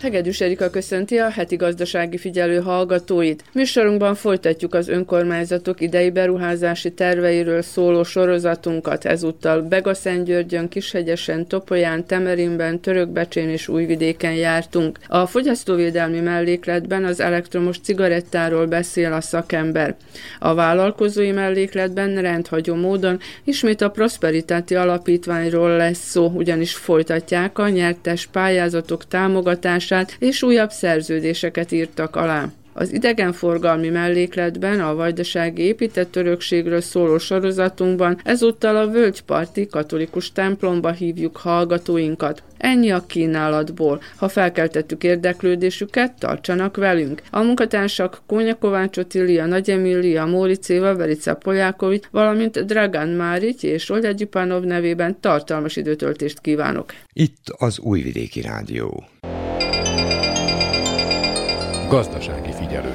Hegedűs Erika köszönti a heti gazdasági figyelő hallgatóit. Műsorunkban folytatjuk az önkormányzatok idei beruházási terveiről szóló sorozatunkat. Ezúttal Begaszentgyörgyön, Kishegyesen, Topolyán, Temerinben, Törökbecsén és Újvidéken jártunk. A fogyasztóvédelmi mellékletben az elektromos cigarettáról beszél a szakember. A vállalkozói mellékletben rendhagyó módon ismét a Prosperitáti Alapítványról lesz szó, ugyanis folytatják a nyertes pályázatok támogatását megállapodását és újabb szerződéseket írtak alá. Az idegenforgalmi mellékletben a vajdasági épített örökségről szóló sorozatunkban ezúttal a Völgyparti katolikus templomba hívjuk hallgatóinkat. Ennyi a kínálatból. Ha felkeltettük érdeklődésüket, tartsanak velünk. A munkatársak Kónya Kovács Otilia, Nagy Emilia, Móricéva, Verica Poljákovics, valamint Dragan Márics és Olja Gyupánov nevében tartalmas időtöltést kívánok. Itt az Újvidéki Rádió. Gazdasági figyelő.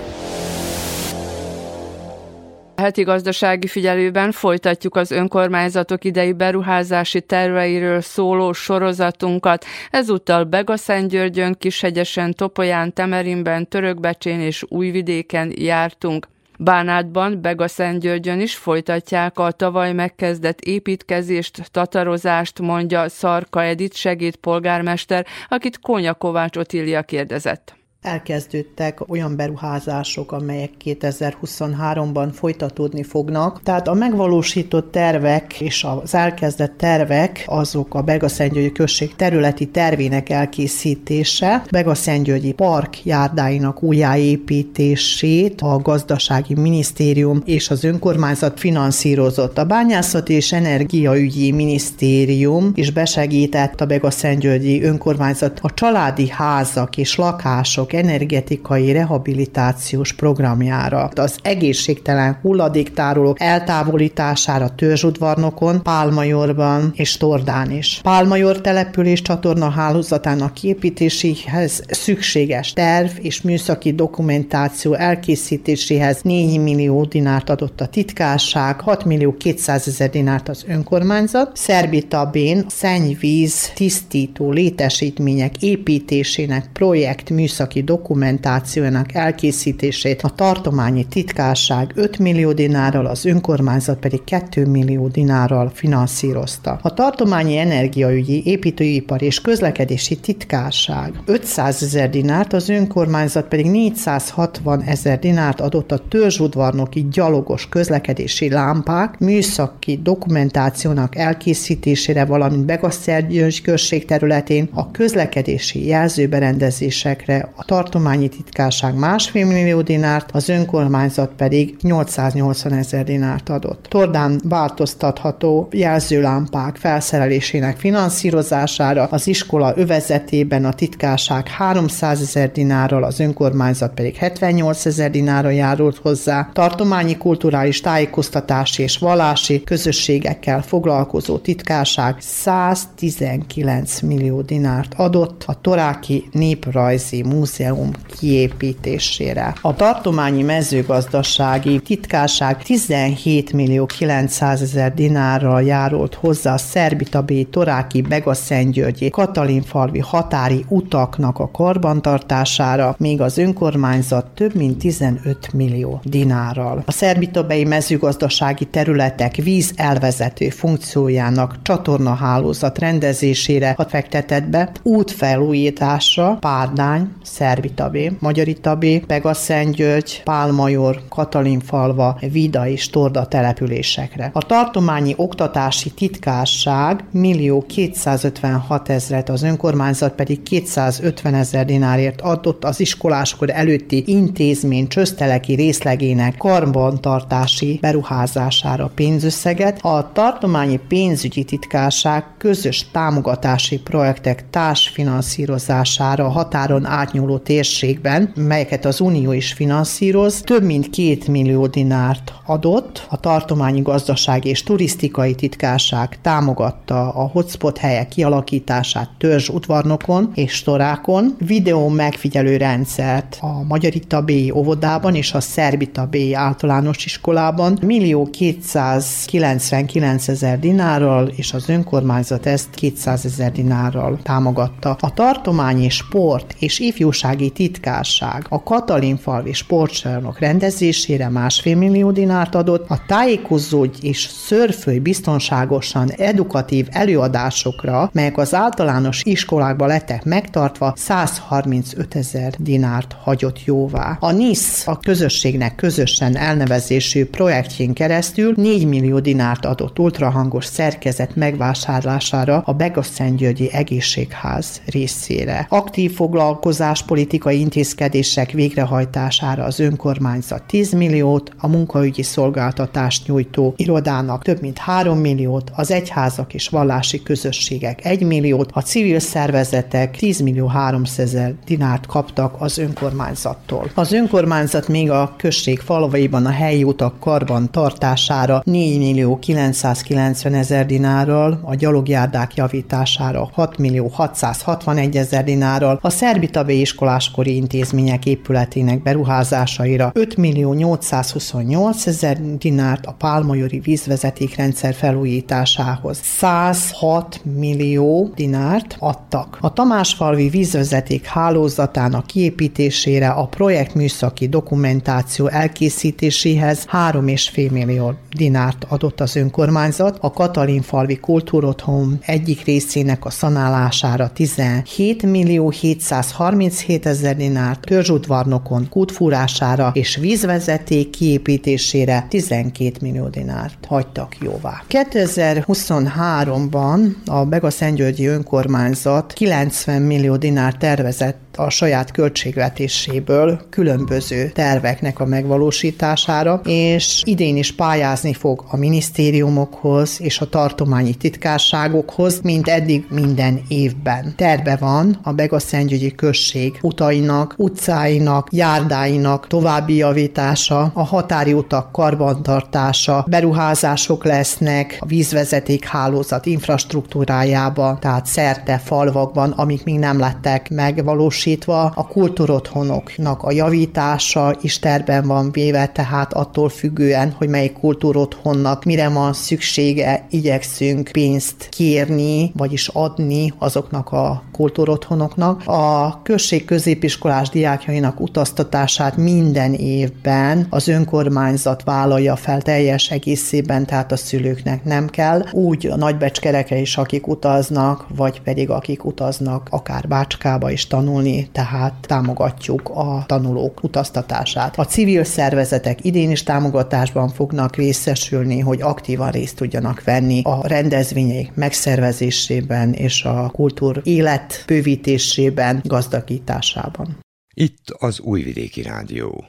A heti gazdasági figyelőben folytatjuk az önkormányzatok idei beruházási terveiről szóló sorozatunkat. Ezúttal Begaszentgyörgyön, Kishegyesen, Topolyán, Temerinben, Törökbecsén és Újvidéken jártunk. Bánátban, Begaszentgyörgyön is folytatják a tavaly megkezdett építkezést, tatarozást, mondja Szarka Edit segédpolgármester, akit Kónya Kovács Otília kérdezett elkezdődtek olyan beruházások, amelyek 2023-ban folytatódni fognak. Tehát a megvalósított tervek és az elkezdett tervek azok a Begaszentgyörgyi község területi tervének elkészítése, Begaszentgyörgyi park járdáinak újjáépítését a gazdasági minisztérium és az önkormányzat finanszírozott. A bányászati és energiaügyi minisztérium is besegített a Begaszentgyörgyi önkormányzat a családi házak és lakások energetikai rehabilitációs programjára, az egészségtelen hulladéktárolók eltávolítására Törzsudvarnokon, Pálmajorban és Tordán is. Pálmajor település csatorna hálózatának kiépítéséhez szükséges terv és műszaki dokumentáció elkészítéséhez 4 millió dinárt adott a titkárság, 6 millió 200 ezer dinárt az önkormányzat, Szerbitabén szennyvíz tisztító létesítmények építésének projekt műszaki dokumentációjának elkészítését a tartományi titkárság 5 millió dinárral, az önkormányzat pedig 2 millió dinárral finanszírozta. A tartományi energiaügyi, építőipar és közlekedési titkárság 500 ezer dinárt, az önkormányzat pedig 460 ezer dinárt adott a törzsudvarnoki gyalogos közlekedési lámpák műszaki dokumentációnak elkészítésére, valamint Begaszergyöngy község területén a közlekedési jelzőberendezésekre, a tartományi titkárság másfél millió dinárt, az önkormányzat pedig 880 ezer dinárt adott. Tordán változtatható jelzőlámpák felszerelésének finanszírozására az iskola övezetében a titkárság 300 ezer dinárral, az önkormányzat pedig 78 ezer dinárra járult hozzá. Tartományi kulturális tájékoztatási és vallási közösségekkel foglalkozó titkárság 119 millió dinárt adott a Toráki Néprajzi Múzeum múzeum kiépítésére. A tartományi mezőgazdasági titkárság 17 millió 900 ezer dinárral járult hozzá a Szerbitabé, Toráki, Begaszentgyörgyi, Katalinfalvi határi utaknak a karbantartására, még az önkormányzat több mint 15 millió dinárral. A szerbitabei mezőgazdasági területek víz elvezető funkciójának csatornahálózat rendezésére fektetett be útfelújításra Párdány, Szerb Szerbitabé, Magyaritabé, Pegaszentgyörgy, Pálmajor, Katalinfalva, Vida és Torda településekre. A tartományi oktatási titkárság millió 256 ezret, az önkormányzat pedig 250 ezer dinárért adott az iskoláskor előtti intézmény csözteleki részlegének karbantartási beruházására pénzösszeget. A tartományi pénzügyi titkárság közös támogatási projektek társfinanszírozására határon átnyúló álló térségben, melyeket az Unió is finanszíroz, több mint két millió dinárt adott. A tartományi gazdaság és turisztikai titkárság támogatta a hotspot helyek kialakítását törzs udvarnokon és storákon, videó megfigyelő rendszert a Magyarita B óvodában és a Szerbita B általános iskolában, millió 299 ezer dinárral, és az önkormányzat ezt 200 ezer dinárral támogatta. A tartományi sport és ifjúsági titkárság a Katalinfalvi sportcsarnok rendezésére másfél millió dinárt adott, a tájékozódj és szörfölj biztonságosan edukatív előadásokra, melyek az általános iskolákban lettek megtartva, 135 ezer dinárt hagyott jóvá. A NISZ a közösségnek közösen elnevezésű projektjén keresztül 4 millió dinárt adott ultrahangos szerkezet megvásárlására a Begaszentgyörgyi Egészségház részére. Aktív foglalkozás politikai intézkedések végrehajtására az önkormányzat 10 milliót, a munkaügyi szolgáltatást nyújtó irodának több mint 3 milliót, az egyházak és vallási közösségek 1 milliót, a civil szervezetek 10 millió 300 ezer dinárt kaptak az önkormányzattól. Az önkormányzat még a község falvaiban a helyi utak karban tartására 4 millió 990 ezer dinárral, a gyalogjárdák javítására 6 millió 661 ezer dinárral, a Szerbita B iskoláskori intézmények épületének beruházásaira 5 millió 828 ezer dinárt, a Pálmajori vízvezetékrendszer felújításához 106 millió dinárt adtak. A Tamásfalvi vízvezeték hálózatának kiépítésére, a projekt műszaki dokumentáció elkészítéséhez 3,5 millió dinárt adott az önkormányzat, a Katalinfalvi kultúrotthon egyik részének a szanálására 17 millió 737 ezer dinárt, törzsudvarnokon kútfúrására és vízvezeték kiépítésére 12 millió dinárt hagytak jóvá. 2023-ban a Bega Szentgyörgyi önkormányzat 90 millió dinár tervezett a saját költségvetéséből különböző terveknek a megvalósítására, és idén is pályázni fog a minisztériumokhoz és a tartományi titkárságokhoz, mint eddig minden évben. Terve van a Begaszentgyügyi község utainak, utcáinak, járdáinak további javítása, a határi utak karbantartása, beruházások lesznek a vízvezeték hálózat infrastruktúrájába, tehát szerte falvakban, amik még nem lettek megvalósítva, biztosítva, a kultúrotthonoknak a javítása is terben van véve, tehát attól függően, hogy melyik kultúrotthonnak mire van szüksége, igyekszünk pénzt kérni, vagyis adni azoknak a kultúrotthonoknak. A község középiskolás diákjainak utaztatását minden évben az önkormányzat vállalja fel teljes egészében, tehát a szülőknek nem kell. Úgy a nagybecskereke is, akik utaznak, vagy pedig akik utaznak akár Bácskába is tanulni, tehát támogatjuk a tanulók utaztatását. A civil szervezetek idén is támogatásban fognak részesülni, hogy aktívan részt tudjanak venni a rendezvények megszervezésében és a kultúr élet bővítésében, gazdagításában. Itt az Újvidéki Rádió.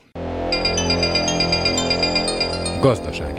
Gazdasági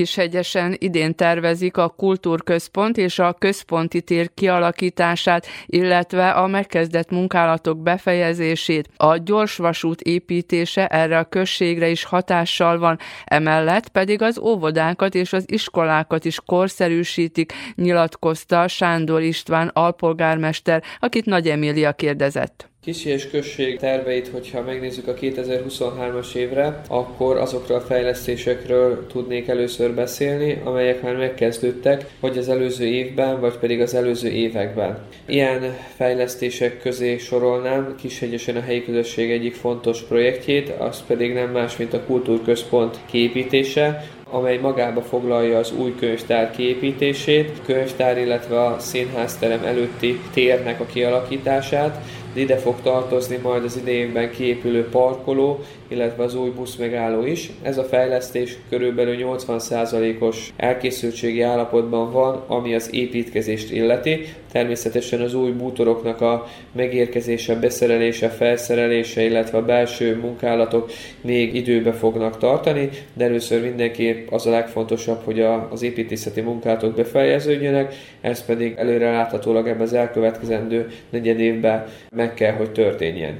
Kishegyesen idén tervezik a kultúrközpont és a központi tér kialakítását, illetve a megkezdett munkálatok befejezését. A gyorsvasút építése erre a községre is hatással van, emellett pedig az óvodákat és az iskolákat is korszerűsítik, nyilatkozta Sándor István alpolgármester, akit Nagy Emília kérdezett. Kisi és község terveit, hogyha megnézzük a 2023-as évre, akkor azokról a fejlesztésekről tudnék először beszélni, amelyek már megkezdődtek, vagy az előző évben, vagy pedig az előző években. Ilyen fejlesztések közé sorolnám Kishegyesen a helyi közösség egyik fontos projektjét, az pedig nem más, mint a kultúrközpont képítése, amely magába foglalja az új könyvtár kiépítését, könyvtár, illetve a színházterem előtti térnek a kialakítását, de ide fog tartozni majd az idejében kiépülő parkoló, illetve az új buszmegálló is. Ez a fejlesztés körülbelül 80%-os elkészültségi állapotban van, ami az építkezést illeti. Természetesen az új bútoroknak a megérkezése, beszerelése, felszerelése, illetve a belső munkálatok még időbe fognak tartani, de először mindenképp épp az a legfontosabb, hogy a, az építészeti munkálatok befejeződjenek, ez pedig előre láthatólag ebben az elkövetkezendő negyed évben meg kell, hogy történjen.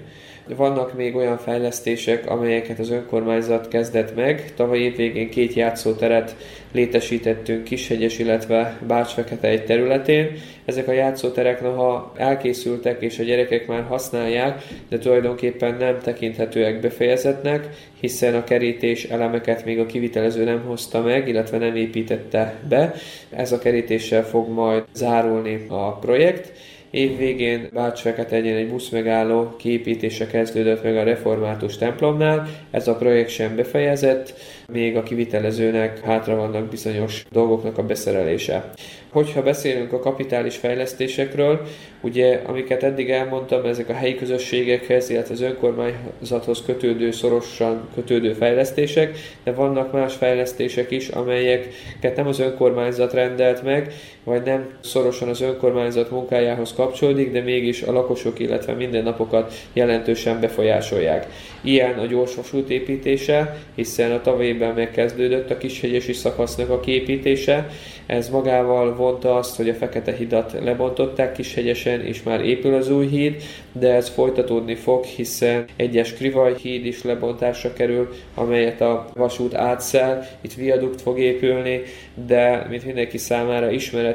Vannak még olyan fejlesztések, amelyeket az önkormányzat kezdett meg. Tavaly évvégén két játszóteret létesítettünk Kishegyes, illetve Bács-Fekete egy területén. Ezek a játszóterek noha elkészültek és a gyerekek már használják, de tulajdonképpen nem tekinthetőek befejezetnek, hiszen a kerítés elemeket még a kivitelező nem hozta meg, illetve nem építette be. Ez a kerítéssel fog majd zárulni a projekt Év végén egyen egy buszmegálló kiépítése kezdődött meg a református templomnál. Ez a projekt sem befejezett, még a kivitelezőnek hátra vannak bizonyos dolgoknak a beszerelése. Hogyha beszélünk a kapitális fejlesztésekről, ugye, amiket eddig elmondtam, ezek a helyi közösségekhez, illetve az önkormányzathoz kötődő, szorosan kötődő fejlesztések, de vannak más fejlesztések is, amelyeket nem az önkormányzat rendelt meg, vagy nem szorosan az önkormányzat munkájához kapcsolódik, de mégis a lakosok, illetve mindennapokat jelentősen befolyásolják. Ilyen a gyors építése, hiszen a tavalyében megkezdődött a kishegyesi szakasznak a képítése. Ez magával vonta azt, hogy a Fekete hidat lebontották Kishegyesen, és már épül az új híd, de ez folytatódni fog, hiszen egyes Krivaj híd is lebontásra kerül, amelyet a vasút átszel, itt viadukt fog épülni, de mint mindenki számára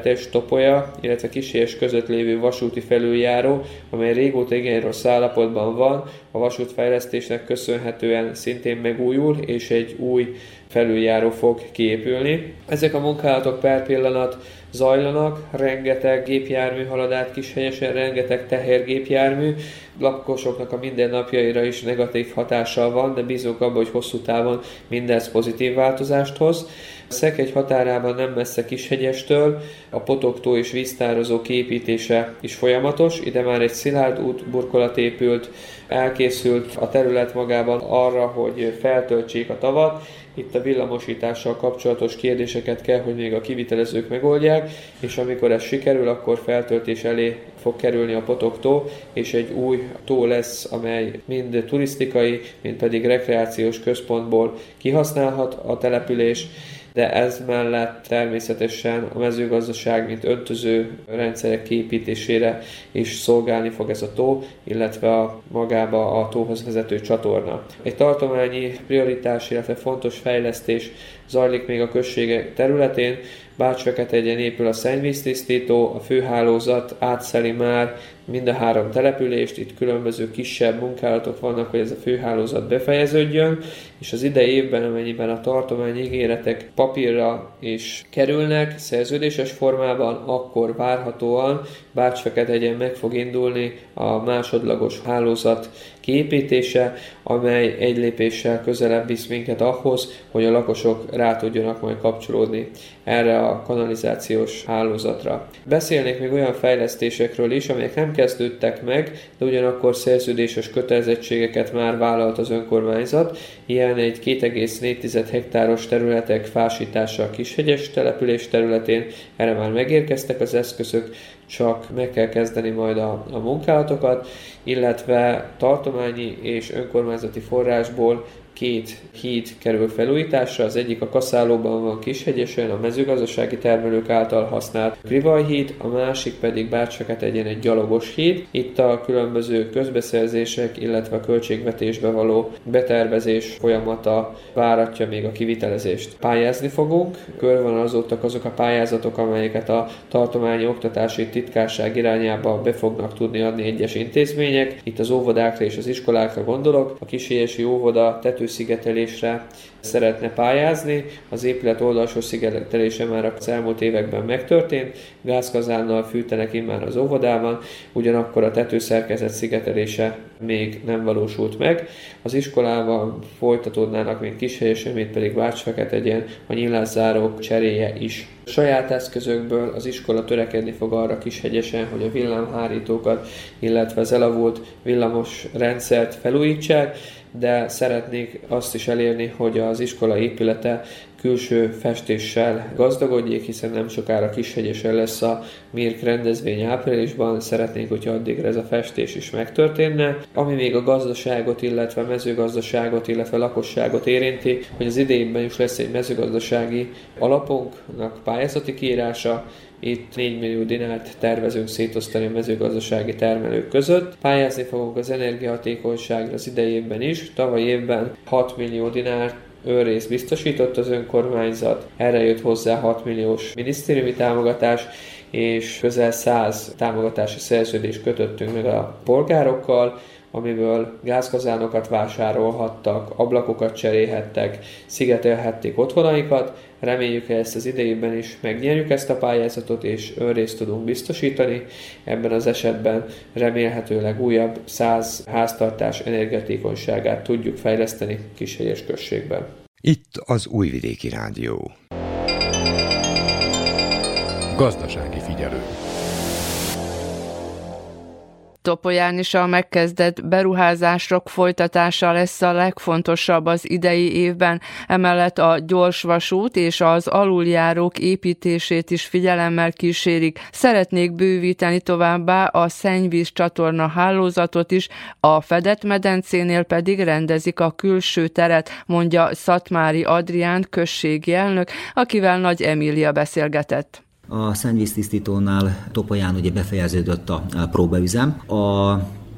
ismeretes Topolya, illetve Kishegyes között lévő vasúti felüljáró, amely régóta igen rossz állapotban van, a vasútfejlesztésnek köszönhetően szintén megújul, és egy új felüljáró fog kiépülni. Ezek a munkálatok per pillanat zajlanak, rengeteg gépjármű halad át kishelyesen, rengeteg tehergépjármű, lakosoknak a mindennapjaira is negatív hatással van, de bízunk abban, hogy hosszú távon mindez pozitív változást hoz. Szekegy határában nem messze Kishegyestől, a potoktó és víztározó képítése is folyamatos, ide már egy szilárd út burkolat épült, elkészült a terület magában arra, hogy feltöltsék a tavat, itt a villamosítással kapcsolatos kérdéseket kell, hogy még a kivitelezők megoldják, és amikor ez sikerül, akkor feltöltés elé fog kerülni a potoktó, és egy új tó lesz, amely mind turisztikai, mind pedig rekreációs központból kihasználhat a település, de ez mellett természetesen a mezőgazdaság, mint öntöző rendszerek képítésére is szolgálni fog ez a tó, illetve a magába a tóhoz vezető csatorna. Egy tartományi prioritás, illetve fontos fejlesztés zajlik még a községek területén, egyen épül a szennyvíztisztító, a főhálózat átszeli már mind a három települést, itt különböző kisebb munkálatok vannak, hogy ez a főhálózat befejeződjön, és az idei évben, amennyiben a tartomány ígéretek papírra is kerülnek, szerződéses formában, akkor várhatóan egyen meg fog indulni a másodlagos hálózat kiépítése, amely egy lépéssel közelebb visz minket ahhoz, hogy a lakosok rá tudjanak majd kapcsolódni erre a kanalizációs hálózatra. Beszélnék még olyan fejlesztésekről is, amelyek nem kezdődtek meg, de ugyanakkor szerződéses kötelezettségeket már vállalt az önkormányzat. Ilyen egy 2,4 hektáros területek fásítása a Kishegyes település területén, erre már megérkeztek az eszközök, csak meg kell kezdeni majd a, a munkálatokat, illetve tartományi és önkormányzati forrásból két híd kerül felújításra, az egyik a Kaszálóban van Kishegyesen, a mezőgazdasági termelők által használt Krivaj híd, a másik pedig Bácsfeket egyen egy gyalogos híd. Itt a különböző közbeszerzések, illetve a költségvetésbe való betervezés folyamata váratja még a kivitelezést. Pályázni fogunk, körvonalazódtak azok a pályázatok, amelyeket a tartományi oktatási titkárság irányába be fognak tudni adni egyes intézmények. Itt az óvodákra és az iskolákra gondolok. A kisélyesi óvoda tető szigetelésre szeretne pályázni. Az épület oldalsó szigetelése már az elmúlt években megtörtént, gázkazánnal fűtenek immár az óvodában, ugyanakkor a tetőszerkezet szigetelése még nem valósult meg. Az iskolával folytatódnának még kishelyesen, mint pedig egyen a nyilászárók cseréje is. A saját eszközökből az iskola törekedni fog arra kishegyesen, hogy a villámhárítókat, illetve az elavult villamos rendszert felújítsák, de szeretnék azt is elérni, hogy az iskola épülete külső festéssel gazdagodjék, hiszen nem sokára kishegyesen lesz a Mirk rendezvény áprilisban, szeretnénk, hogyha addigra ez a festés is megtörténne. Ami még a gazdaságot, illetve mezőgazdaságot, illetve lakosságot érinti, hogy az idejében is lesz egy mezőgazdasági alapunknak pályázati kiírása, itt 4 millió dinárt tervezünk szétosztani a mezőgazdasági termelők között. Pályázni fogunk az energiahatékonyságra az idejében is. Tavaly évben 6 millió dinár őrész biztosított az önkormányzat, erre jött hozzá 6 milliós minisztériumi támogatás, és közel 100 támogatási szerződést kötöttünk meg a polgárokkal, amiből gázkazánokat vásárolhattak, ablakokat cserélhettek, szigetelhették otthonaikat. Reméljük, ezt az idejében is megnyerjük ezt a pályázatot, és önrészt tudunk biztosítani. Ebben az esetben remélhetőleg újabb 100 háztartás energetékonyságát tudjuk fejleszteni Kishegyes községben. Itt az Újvidéki Rádió. Gazdasági Topolyán is a megkezdett beruházások folytatása lesz a legfontosabb az idei évben, emellett a gyorsvasút és az aluljárók építését is figyelemmel kísérik. Szeretnék bővíteni továbbá a szennyvíz csatorna hálózatot is, a fedett medencénél pedig rendezik a külső teret, mondja Szatmári Adrián községi elnök, akivel Nagy Emília beszélgetett. A szennyvíztisztítónál Topolyán ugye befejeződött a próbaüzem. A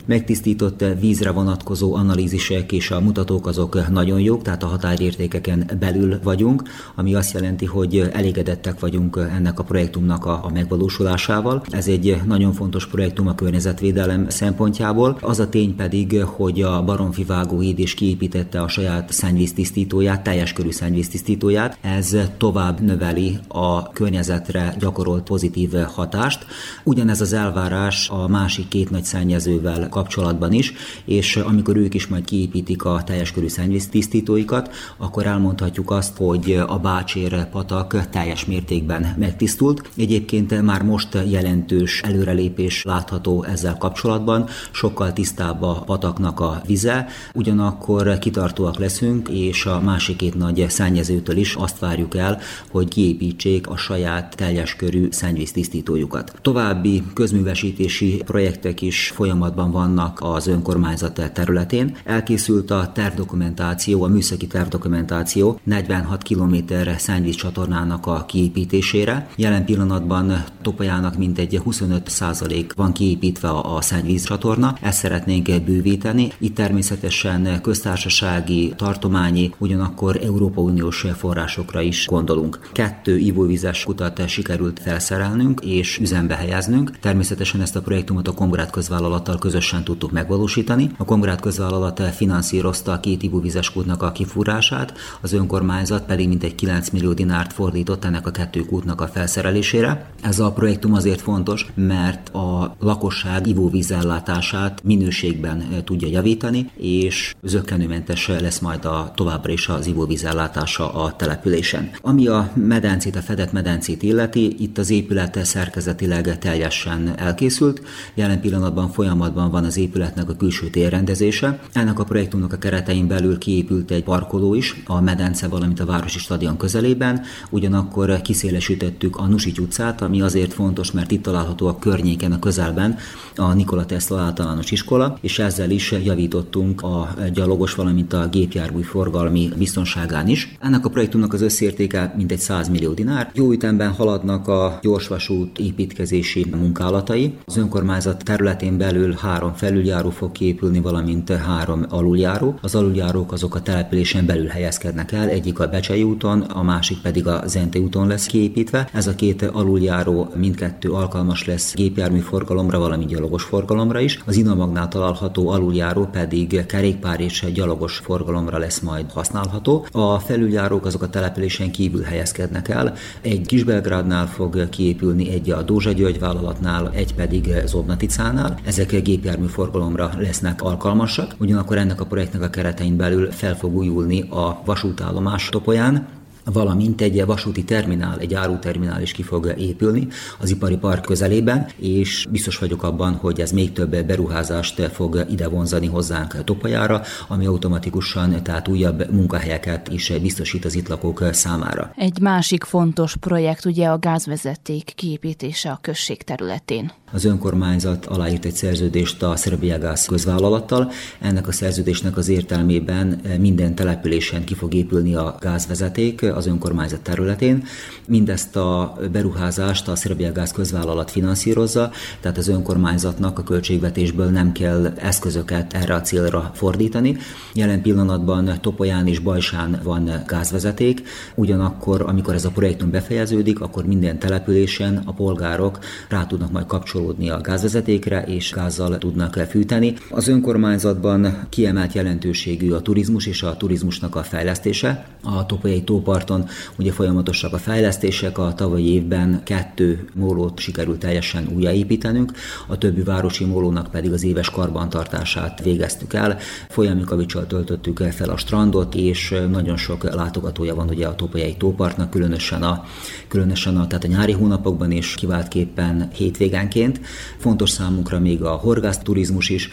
megtisztított vízre vonatkozó analízisek és a mutatók azok nagyon jók, tehát a határértékeken belül vagyunk, ami azt jelenti, hogy elégedettek vagyunk ennek a projektumnak a, a megvalósulásával. Ez egy nagyon fontos projektum a környezetvédelem szempontjából. Az a tény pedig, hogy a Baromfi vágóhíd is kiépítette a saját szennyvíztisztítóját, teljes körű szennyvíztisztítóját. Ez tovább növeli a környezetre gyakorolt pozitív hatást. Ugyanez az elvárás a másik két nagy szennyezővel kapcsolatban is, és amikor ők is majd kiépítik a teljes körű szennyvíztisztítóikat, akkor elmondhatjuk azt, hogy a Bácsér patak teljes mértékben megtisztult. Egyébként már most jelentős előrelépés látható ezzel kapcsolatban, sokkal tisztább a pataknak a vize, ugyanakkor kitartóak leszünk, és a másik két nagy szennyezőtől is azt várjuk el, hogy kiépítsék a saját teljes körű szennyvíztisztítójukat. További közművesítési projektek is folyamatban van vannak az önkormányzat területén. Elkészült a tervdokumentáció, a műszaki tervdokumentáció 46 km szennyvíz csatornának a kiépítésére. Jelen pillanatban Topajának mintegy 25% van kiépítve a szennyvíz csatorna. Ezt szeretnénk bővíteni. Itt természetesen köztársasági, tartományi, ugyanakkor Európa Uniós forrásokra is gondolunk. Kettő ivóvizes kutat sikerült felszerelnünk és üzembe helyeznünk. Természetesen ezt a projektumot a Kongrát közvállalattal közösen gyorsan tudtuk megvalósítani. A Kongrát közvállalat finanszírozta a két ivóvizes kútnak a kifúrását, az önkormányzat pedig mintegy 9 millió dinárt fordított ennek a kettő kútnak a felszerelésére. Ez a projektum azért fontos, mert a lakosság ivóvízellátását minőségben tudja javítani, és zöggenőmentes lesz majd a továbbra is az ivóvízellátása a településen. Ami a medencét, a fedett medencét illeti, itt az épület szerkezetileg teljesen elkészült. Jelen pillanatban folyamatban van az épületnek a külső térrendezése. Ennek a projektumnak a keretein belül kiépült egy parkoló is, a medence, valamint a városi stadion közelében, ugyanakkor kiszélesítettük a Nusics utcát, ami azért fontos, mert itt található a környéken, a közelben a Nikola Tesla általános iskola, és ezzel is javítottunk a gyalogos, valamint a gépjármű forgalmi biztonságán is. Ennek a projektumnak az összértéke mintegy 100 millió dinár. Jó ütemben haladnak a gyorsvasút építkezési munkálatai. Az önkormányzat területén belül három felüljáró fog kiépülni, valamint három aluljáró. Az aluljárók azok a településen belül helyezkednek el, egyik a Becsei úton, a másik pedig a Zente úton lesz kiépítve. Ez a két aluljáró mindkettő alkalmas lesz gépjármű forgalomra, valamint gyalogos forgalomra is. Az Inamagnál található aluljáró pedig kerékpár és gyalogos forgalomra lesz majd használható. A felüljárók azok a településen kívül helyezkednek el. Egy Kisbelgrádnál fog kiépülni, egy a Dózsa György vállalatnál, egy pedig Zobnaticánál. Ezek gépjármű forgalomra lesznek alkalmasak. Ugyanakkor ennek a projektnek a keretein belül fel fog újulni a vasútállomás Topolyán, valamint egy vasúti terminál, egy áruterminál is ki fog épülni az ipari park közelében, és biztos vagyok abban, hogy ez még több beruházást fog ide vonzani hozzánk Topajára, ami automatikusan tehát újabb munkahelyeket is biztosít az itt lakók számára. Egy másik fontos projekt ugye a gázvezeték kiépítése a község területén. Az önkormányzat aláírt egy szerződést a Gáz közvállalattal. Ennek a szerződésnek az értelmében minden településen ki fog épülni a gázvezeték az önkormányzat területén. Mindezt a beruházást a Gáz közvállalat finanszírozza, tehát az önkormányzatnak a költségvetésből nem kell eszközöket erre a célra fordítani. Jelen pillanatban Topolyán és Bajsán van gázvezeték, ugyanakkor, amikor ez a projektum befejeződik, akkor minden településen a polgárok rá tudnak majd kapcsolódni a gázvezetékre, és gázzal tudnak fűteni. Az önkormányzatban kiemelt jelentőségű a turizmus és a turizmusnak a fejlesztése. A Topolyai tóparton ugye folyamatosak a fejlesztések, a tavalyi évben kettő mólót sikerült teljesen újjáépítenünk, a többi városi mólónak pedig az éves karbantartását végeztük el. Folyami kavicsal töltöttük fel a strandot, és nagyon sok látogatója van ugye a Topolyai tópartnak, különösen a, különösen a, tehát a nyári hónapokban és kiváltképpen hétvégánként. Fontos számunkra még a horgász turizmus is,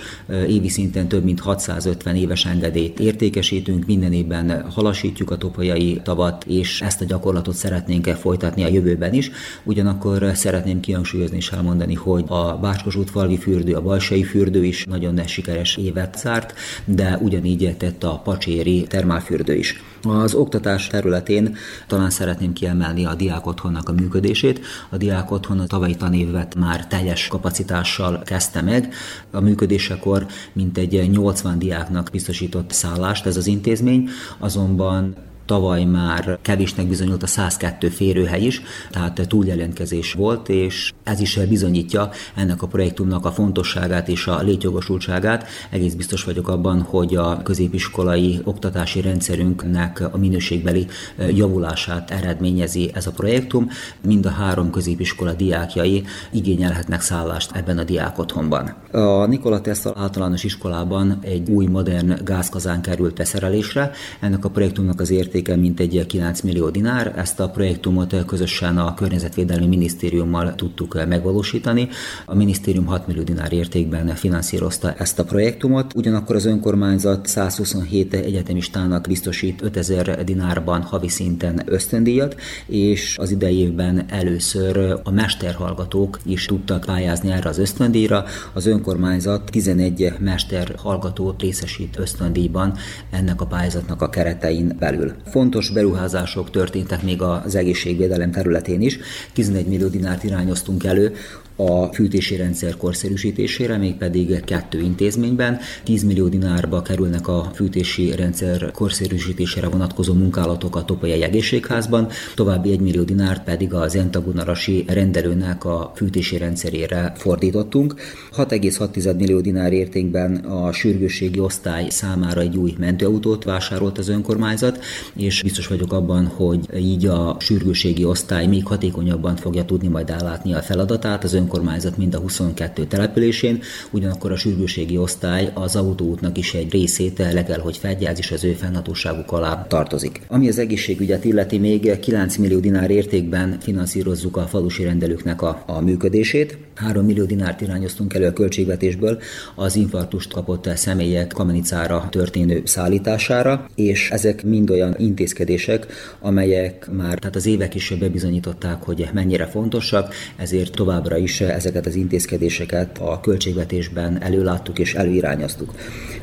évi szinten több mint 650 éves engedélyt értékesítünk, minden évben halasítjuk a topolyai tavat, és ezt a gyakorlatot szeretnénk folytatni a jövőben is. Ugyanakkor szeretném kihangsúlyozni és elmondani, hogy a Bácskos útfalvi fürdő, a Balsai fürdő is nagyon sikeres évet zárt, de ugyanígy tett a Pacséri termálfürdő is. Az oktatás területén talán szeretném kiemelni a diák a működését. A diák a tavalyi tanévet már teljes kapacitással kezdte meg. A működésekor mintegy 80 diáknak biztosított szállást ez az intézmény, azonban Tavaly már kevésnek bizonyult a 102 férőhely is, tehát túljelentkezés volt, és ez is bizonyítja ennek a projektumnak a fontosságát és a létjogosultságát. Egész biztos vagyok abban, hogy a középiskolai oktatási rendszerünknek a minőségbeli javulását eredményezi ez a projektum. Mind a három középiskola diákjai igényelhetnek szállást ebben a diák otthonban. A Nikola Tesla általános iskolában egy új modern gázkazán került beszerelésre. Ennek a projektumnak az ért értéke mintegy 9 millió dinár. Ezt a projektumot közösen a Környezetvédelmi Minisztériummal tudtuk megvalósítani. A minisztérium 6 millió dinár értékben finanszírozta ezt a projektumot, ugyanakkor az önkormányzat 127 egyetemistának biztosít 5000 dinárban havi szinten ösztöndíjat, és az idei évben először a mesterhallgatók is tudtak pályázni erre az ösztöndíjra. Az önkormányzat 11 mesterhallgatót részesít ösztöndíjban ennek a pályázatnak a keretein belül. Fontos beruházások történtek még az egészségvédelem területén is. 11 millió dinárt irányoztunk elő a fűtési rendszer korszerűsítésére, mégpedig kettő intézményben. 10 millió dinárba kerülnek a fűtési rendszer korszerűsítésére vonatkozó munkálatok a Topolyai Egészségházban, további 1 millió dinárt pedig az Entagunarasi rendelőnek a fűtési rendszerére fordítottunk. 6,6 millió dinár értékben a sürgősségi osztály számára egy új mentőautót vásárolt az önkormányzat, és biztos vagyok abban, hogy így a sürgősségi osztály még hatékonyabban fogja tudni majd ellátni a feladatát az önkormányzat mind a 22 településén, ugyanakkor a sürgőségi osztály az autóútnak is egy részét le kell, hogy fedje, ez is az ő fennhatóságuk alá tartozik. Ami az egészségügyet illeti, még 9 millió dinár értékben finanszírozzuk a falusi rendelőknek a, a működését. 3 millió dinárt irányoztunk elő a költségvetésből az infarktust kapott személyek Kamenicára történő szállítására, és ezek mind olyan intézkedések, amelyek már tehát az évek is bebizonyították, hogy mennyire fontosak, ezért továbbra is ezeket az intézkedéseket a költségvetésben előláttuk és előirányoztuk.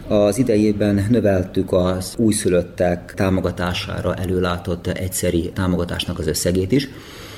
Az idejében növeltük az újszülöttek támogatására előlátott egyszeri támogatásnak az összegét is,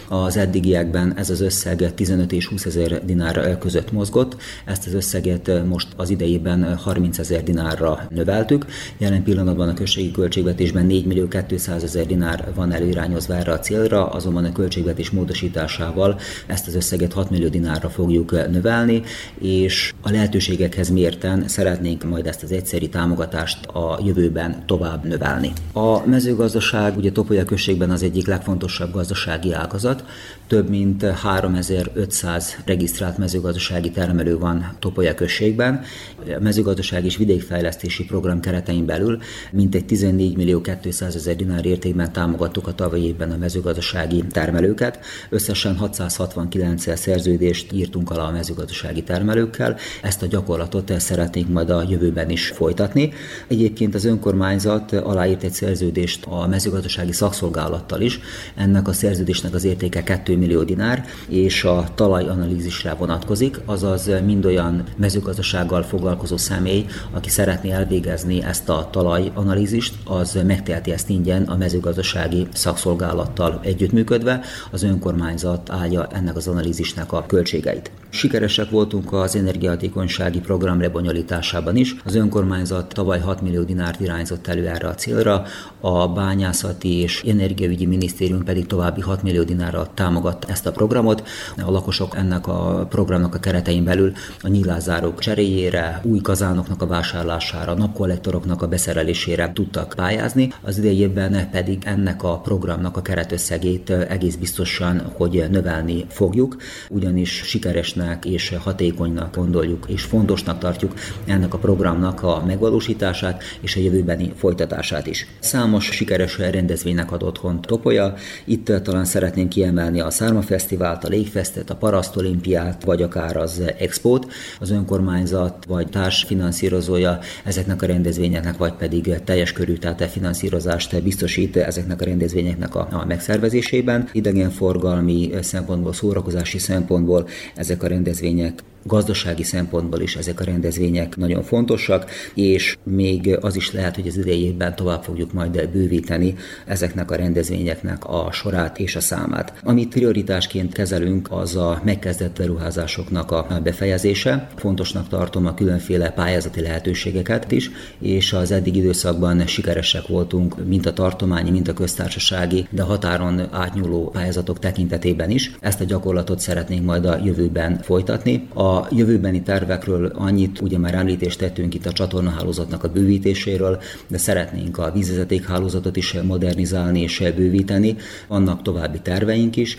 az eddigiekben ez az összeg 15 és 20 ezer dinár között mozgott, ezt az összeget most az idejében 30 ezer dinárra növeltük. Jelen pillanatban a községi költségvetésben 4 millió 200 ezer dinár van előirányozva erre a célra, azonban a költségvetés módosításával ezt az összeget 6 millió dinárra fogjuk növelni, és a lehetőségekhez mérten szeretnénk majd ezt az egyszeri támogatást a jövőben tovább növelni. A mezőgazdaság ugye Topolya községben az egyik legfontosabb gazdasági ágazat, önkormányzat. Több mint 3500 regisztrált mezőgazdasági termelő van Topolya községben. A mezőgazdasági és vidékfejlesztési program keretein belül mintegy 14 millió 200 ezer dinár értékben támogattuk a tavalyi évben a mezőgazdasági termelőket. Összesen 669 szerződést írtunk alá a mezőgazdasági termelőkkel. Ezt a gyakorlatot szeretnénk majd a jövőben is folytatni. Egyébként az önkormányzat aláírt egy szerződést a mezőgazdasági szakszolgálattal is. Ennek a szerződésnek az értéke 2 millió dinár, és a talajanalízisre vonatkozik, azaz mind olyan mezőgazdasággal foglalkozó személy, aki szeretné elvégezni ezt a talajanalízist, az megteheti ezt ingyen a mezőgazdasági szakszolgálattal együttműködve, az önkormányzat állja ennek az analízisnek a költségeit. Sikeresek voltunk az energiahatékonysági program lebonyolításában is. Az önkormányzat tavaly 6 millió dinárt irányzott elő erre a célra, a bányászati és energiaügyi minisztérium pedig további 6 millió dinárra támogatta ezt a programot. A lakosok ennek a programnak a keretein belül a nyílászárók cseréjére, új kazánoknak a vásárlására, napkollektoroknak a beszerelésére tudtak pályázni. Az idei évben pedig ennek a programnak a keretösszegét egész biztosan, hogy növelni fogjuk, ugyanis sikeresnek hasznosnak és hatékonynak gondoljuk, és fontosnak tartjuk ennek a programnak a megvalósítását és a jövőbeni folytatását is. Számos sikeres rendezvénynek ad otthon Topolya. Itt talán szeretnénk kiemelni a Szárma Fesztivált, a Légfestet, a Paraszt Olimpiát, vagy akár az Expót. Az önkormányzat vagy társfinanszírozója ezeknek a rendezvényeknek, vagy pedig teljes körű tehát finanszírozást biztosít ezeknek a rendezvényeknek a, a megszervezésében. Idegenforgalmi szempontból, szórakozási szempontból ezek a rendezvények gazdasági szempontból is ezek a rendezvények nagyon fontosak, és még az is lehet, hogy az idejében tovább fogjuk majd bővíteni ezeknek a rendezvényeknek a sorát és a számát. Amit prioritásként kezelünk, az a megkezdett beruházásoknak a befejezése. Fontosnak tartom a különféle pályázati lehetőségeket is, és az eddig időszakban sikeresek voltunk, mint a tartományi, mint a köztársasági, de határon átnyúló pályázatok tekintetében is. Ezt a gyakorlatot szeretnénk majd a jövőben folytatni. A a jövőbeni tervekről annyit, ugye már említést tettünk itt a csatornahálózatnak a bővítéséről, de szeretnénk a vízvezetékhálózatot is modernizálni és bővíteni, annak további terveink is.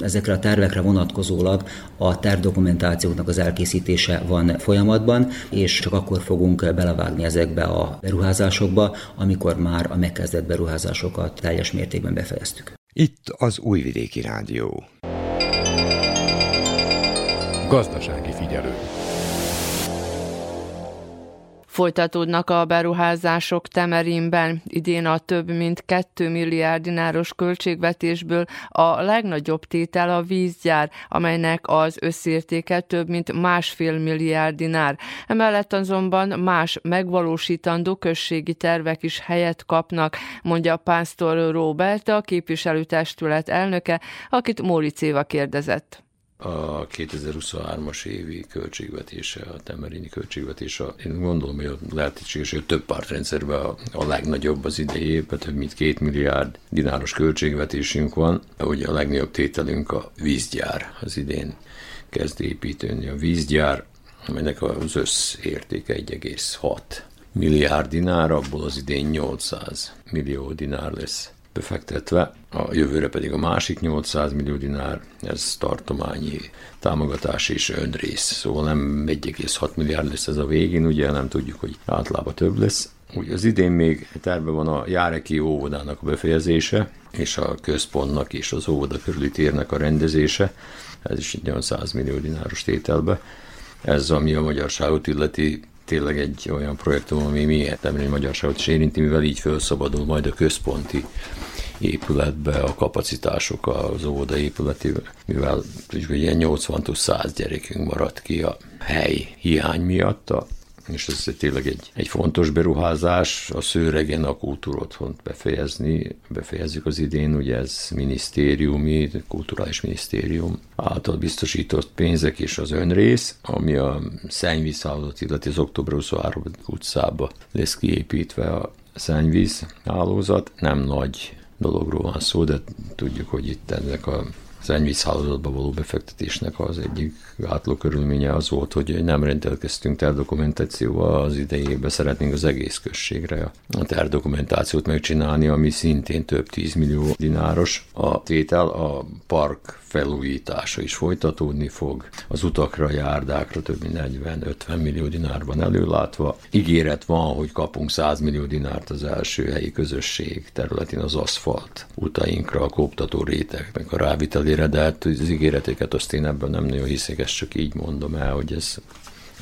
Ezekre a tervekre vonatkozólag a tervdokumentációknak az elkészítése van folyamatban, és csak akkor fogunk belevágni ezekbe a beruházásokba, amikor már a megkezdett beruházásokat teljes mértékben befejeztük. Itt az Újvidéki Rádió. Gazdasági figyelő. Folytatódnak a beruházások Temerinben. Idén a több mint 2 milliárd dináros költségvetésből a legnagyobb tétel a vízgyár, amelynek az összértéke több mint másfél milliárd dinár. Emellett azonban más megvalósítandó községi tervek is helyet kapnak, mondja Pásztor Robert, a képviselőtestület elnöke, akit Móric Éva kérdezett a 2023-as évi költségvetése, a temerényi költségvetése, én gondolom, hogy lehetséges, hogy a több pártrendszerben a, a legnagyobb az idei évben, több mint két milliárd dináros költségvetésünk van. Ugye a legnagyobb tételünk a vízgyár az idén kezd építeni. A vízgyár, amelynek az összértéke 1,6 milliárd dinár, abból az idén 800 millió dinár lesz befektetve, a jövőre pedig a másik 800 millió dinár, ez tartományi támogatás és önrész, szóval nem 1,6 milliárd lesz ez a végén, ugye nem tudjuk, hogy általában több lesz. Úgy az idén még terve van a Járeki óvodának a befejezése, és a központnak és az óvoda körüli térnek a rendezése, ez is egy 800 millió dináros tételbe. Ez, ami a magyarságot illeti, tényleg egy olyan projektum, ami mélyebben egy magyarságot is érinti, mivel így felszabadul majd a központi épületbe a kapacitások az óvoda épületével, mivel ilyen 80-100 gyerekünk maradt ki a hely hiány miatt, a és ez tényleg egy, egy fontos beruházás, a szőregen a kultúrotthont befejezni, befejezzük az idén, ugye ez minisztériumi, kulturális minisztérium által biztosított pénzek és az önrész, ami a szennyvízhálózat, illetve az október 23 utcába lesz kiépítve a szennyvíz hálózat, nem nagy dologról van szó, de tudjuk, hogy itt ennek a szennyvízhálózatba való befektetésnek az egyik gátló körülménye az volt, hogy nem rendelkeztünk terdokumentációval az idejében, szeretnénk az egész községre a terdokumentációt megcsinálni, ami szintén több tízmillió dináros. A tétel a park felújítása is folytatódni fog. Az utakra, járdákra több mint 40-50 millió dinárban előlátva. Ígéret van, hogy kapunk 100 millió dinárt az első helyi közösség területén az aszfalt utainkra, a kóptató réteg, meg a rávitelére, de hát az ígéreteket azt én ebben nem nagyon hiszek, ezt csak így mondom el, hogy ez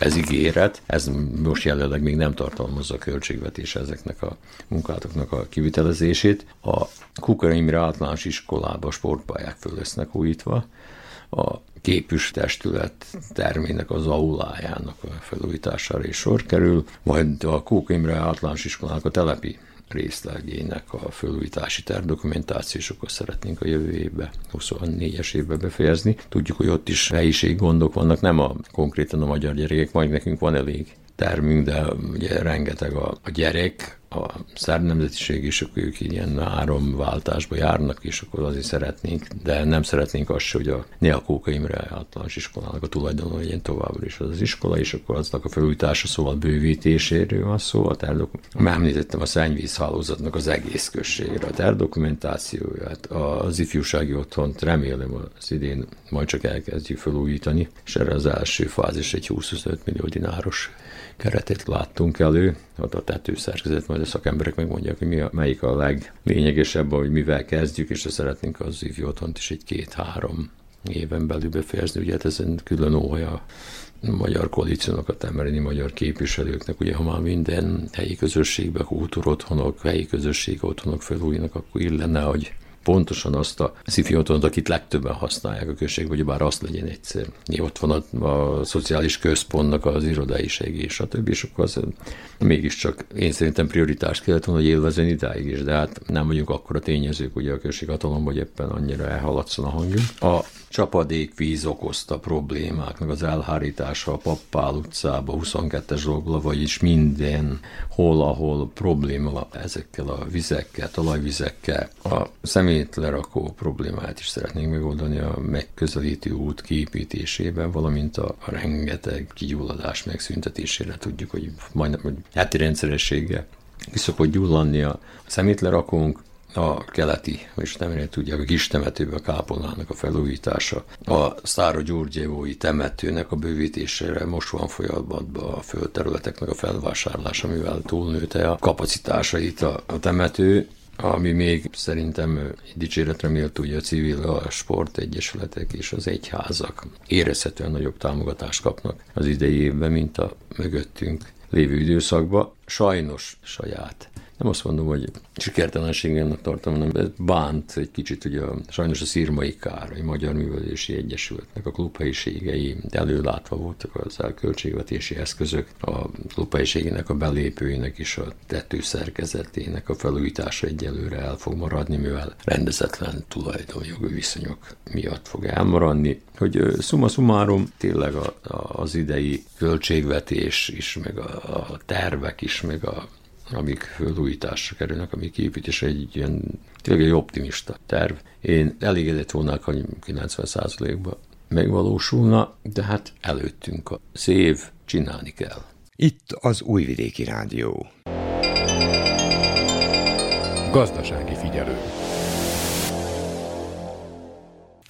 ez ígéret, ez most jelenleg még nem tartalmazza a költségvetés ezeknek a munkátoknak a kivitelezését. A Kukor Imre általános iskolába sportpályák föl lesznek újítva, a képüs testület termének az aulájának a felújítására is sor kerül, majd a Kók Imre általános iskolának a telepi részlegének a fölújítási tervdokumentáció, és akkor szeretnénk a jövő évbe, 24-es évbe befejezni. Tudjuk, hogy ott is helyiség gondok vannak, nem a konkrétan a magyar gyerekek, majd nekünk van elég termünk, de ugye rengeteg a, a gyerek, a szerb nemzetiség, és akkor ők ilyen váltásba járnak, és akkor azért szeretnénk, de nem szeretnénk azt, hogy a Neakóka Imre általános iskolának a tulajdonban legyen továbbra is az, az iskola, és akkor aznak a felújítása, szóval bővítéséről van szó, a terdok. Már említettem a szennyvízhálózatnak az egész községre, a terdokumentációját, az ifjúsági otthont remélem az idén majd csak elkezdjük felújítani, és erre az első fázis egy 25 millió dináros keretét láttunk elő, ott a tetőszerkezet, majd a szakemberek megmondják, hogy mi a, melyik a leglényegesebb, hogy mivel kezdjük, és szeretnénk az ifjú otthont is egy két-három éven belül befejezni. Ugye hát ezen külön óhaja magyar koalíciónak, a temerini magyar képviselőknek, ugye ha már minden helyi közösségbe, kultúrotthonok, helyi közösség otthonok felújulnak, akkor illene, hogy pontosan azt a otthonot, akit legtöbben használják a községben, hogy bár azt legyen egyszer. Ott van a, a szociális központnak az irodai segély, stb. És akkor az mégiscsak én szerintem prioritást kellett volna, hogy élvezen idáig is, de hát nem vagyunk akkora tényezők ugye a községhatalom, hogy éppen annyira elhaladszon a hangjunk. A csapadékvíz okozta problémáknak az elhárítása a Pappál utcába, 22-es dolgla, vagyis minden, hol, ahol probléma ezekkel a vizekkel, talajvizekkel. A szemétlerakó problémát is szeretnénk megoldani a megközelítő út kiépítésében, valamint a rengeteg kigyulladás megszüntetésére tudjuk, hogy majdnem hogy heti rendszerességgel. Ki szokott gyulladni a szemétlerakónk, a keleti, és nem tudják, a kis temetőbe a kápolnának a felújítása, a Szára Gyurgyevói temetőnek a bővítésére most van folyamatban a földterületeknek a felvásárlása, mivel túlnőtte a kapacitásait a, a temető, ami még szerintem dicséretre méltó, hogy a civil, a sportegyesületek és az egyházak érezhetően nagyobb támogatást kapnak az idei évben, mint a mögöttünk lévő időszakban. Sajnos saját nem azt mondom, hogy sikertelenségemnek tartom, hanem bánt egy kicsit ugye sajnos a Szirmai a Magyar Művelési Egyesületnek a klubhelyiségei előlátva voltak az elköltségvetési eszközök, a klubhelyiségének a belépőinek és a tetőszerkezetének a felújítása egyelőre el fog maradni, mivel rendezetlen tulajdonjogi viszonyok miatt fog elmaradni. Hogy summa summarum tényleg a, a, az idei költségvetés is, meg a, a tervek is, meg a amik felújításra kerülnek, amik építés egy ilyen tényleg egy optimista terv. Én elégedett volna, hogy 90%-ban megvalósulna, de hát előttünk a szév, csinálni kell. Itt az Újvidéki Rádió. Gazdasági figyelő.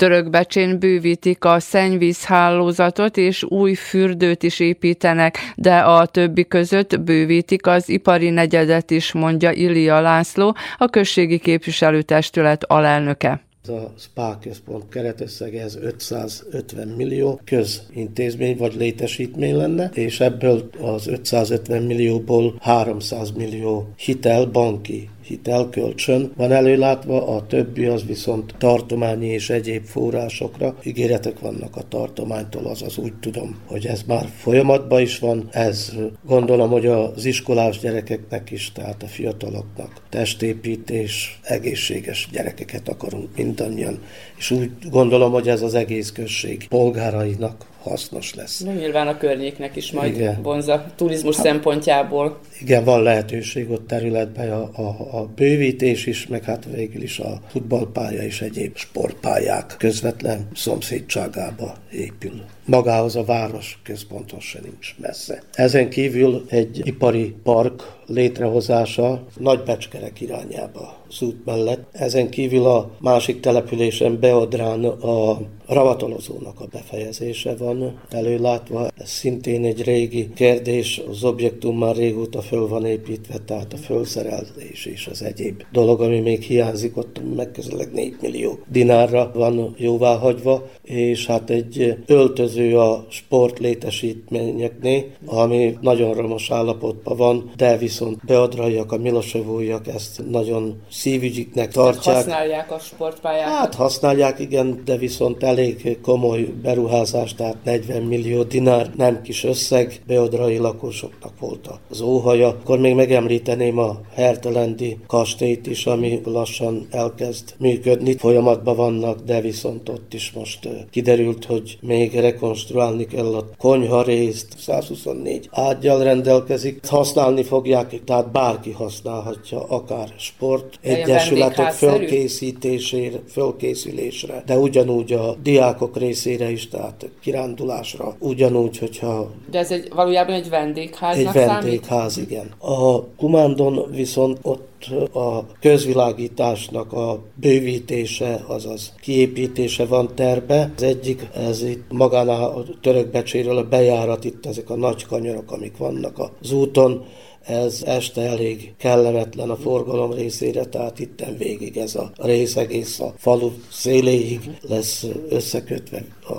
Törökbecsén bővítik a szennyvízhálózatot, és új fürdőt is építenek, de a többi között bővítik az ipari negyedet is, mondja Ilia László, a községi képviselőtestület alelnöke. A SPA központ keretösszege ez 550 millió közintézmény vagy létesítmény lenne, és ebből az 550 millióból 300 millió hitel banki hitelkölcsön van előlátva, a többi az viszont tartományi és egyéb forrásokra. Ígéretek vannak a tartománytól, azaz úgy tudom, hogy ez már folyamatban is van. Ez gondolom, hogy az iskolás gyerekeknek is, tehát a fiataloknak testépítés, egészséges gyerekeket akarunk mindannyian. És úgy gondolom, hogy ez az egész község polgárainak hasznos lesz. Na, nyilván a környéknek is majd Igen. vonza turizmus hát, szempontjából. Igen, van lehetőség ott területben a, a, a bővítés is, meg hát végül is a futballpálya és egyéb sportpályák közvetlen szomszédságába épül. Magához a város központhoz se nincs messze. Ezen kívül egy ipari park létrehozása Nagybecskerek irányába az út mellett. Ezen kívül a másik településen Beodrán a ravatolozónak a befejezése van előlátva. Ez szintén egy régi kérdés, az objektum már régóta föl van építve, tehát a fölszerelés és az egyéb dolog, ami még hiányzik, ott megközelleg 4 millió dinárra van jóvá hagyva, és hát egy öltöző a sportlétesítményeknél, ami nagyon romos állapotban van, de viszont beadrajak, a milosevújak ezt nagyon szívügyiknek tartják. Használják a sportpályákat? Hát használják, igen, de viszont elég komoly beruházás, tehát 40 millió dinár, nem kis összeg, beodrai lakosoknak volt az óhaja. Akkor még megemlíteném a Hertelendi kastélyt is, ami lassan elkezd működni. Folyamatban vannak, de viszont ott is most kiderült, hogy még rekonstruálni kell a konyha részt, 124 ágyjal rendelkezik, használni fogják, tehát bárki használhatja, akár sport, egyesületek fölkészítésére, fölkészülésre, de ugyanúgy a diákok részére is, tehát kirándulásra, ugyanúgy, hogyha... De ez egy, valójában egy vendégháznak Egy vendégház, számít? igen. A Kumándon viszont ott a közvilágításnak a bővítése, azaz kiépítése van terve. Az egyik, ez itt magánál a törökbecséről a bejárat, itt ezek a nagy kanyarok, amik vannak az úton, ez este elég kellemetlen a forgalom részére, tehát itten végig ez a rész egész a falu széléig lesz összekötve a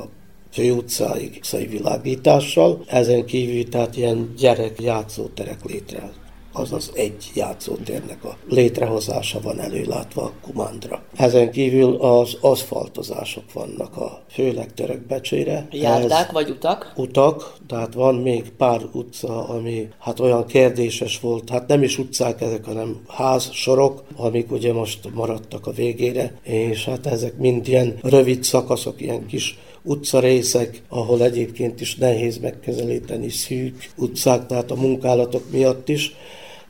főutcáig világítással. Ezen kívül tehát ilyen gyerek játszóterek létre azaz egy játszótérnek a létrehozása van előlátva a Kumandra. Ezen kívül az aszfaltozások vannak a főleg törökbecsére. Járdák Ez vagy utak? Utak, tehát van még pár utca, ami hát olyan kérdéses volt, hát nem is utcák ezek, hanem ház, sorok, amik ugye most maradtak a végére, és hát ezek mind ilyen rövid szakaszok, ilyen kis utcarészek, ahol egyébként is nehéz megközelíteni szűk utcák, tehát a munkálatok miatt is,